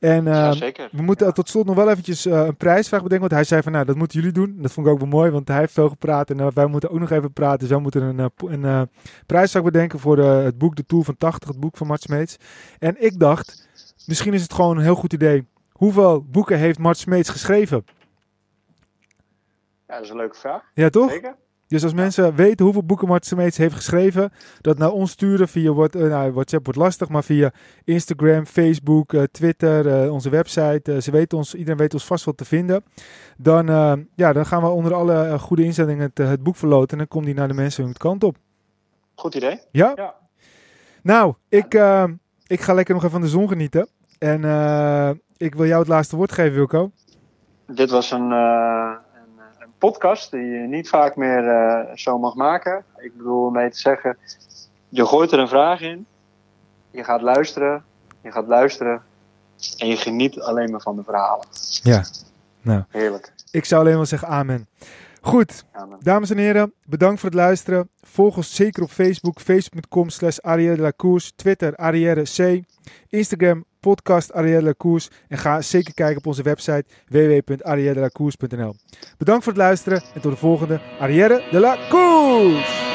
En Ja, ehm, zeker. we moeten Ja. tot slot nog wel eventjes eh, een prijsvraag bedenken. Want hij zei van, nou, dat moeten jullie doen. Dat vond ik ook wel mooi, want hij heeft veel gepraat. En eh, wij moeten ook nog even praten. Dus wij moeten een, eh, een eh, prijsvraag bedenken voor de, het boek De Tour van 80. Het boek van Mart Smeets. En ik dacht, misschien is het gewoon een heel goed idee. Hoeveel boeken heeft Mart Smeets geschreven? Ja, dat is een leuke vraag. Ja, toch? Zeker. Dus als mensen weten hoeveel boeken Martin Smeets heeft geschreven, dat naar ons sturen via uh, nou, WhatsApp wordt lastig, maar via Instagram, Facebook, uh, Twitter, uh, onze website. ze weten ons, iedereen weet ons vast wel te vinden. Dan, ja, dan gaan we onder alle goede instellingen het, het, boek verloten en dan komt die naar de mensen hun kant op. Goed idee. Ja? ja. Nou, ik, ik ga lekker nog even van de zon genieten. En ik wil jou het laatste woord geven, Wilco. Dit was een podcast die je niet vaak meer uh, zo mag maken. Ik bedoel om mee te zeggen, je gooit er een vraag in, je gaat luisteren, je gaat luisteren en je geniet alleen maar van de verhalen. Ja, nou. Heerlijk. Ik zou alleen maar zeggen amen. Goed, dames en heren, bedankt voor het luisteren. Volg ons zeker op Facebook, facebook.com slash Twitter Arrière C, Instagram podcast Arrière de la Course en ga zeker kijken op onze website www.arrièredelacourse.nl. Bedankt voor het luisteren en tot de volgende Arrière de la Course!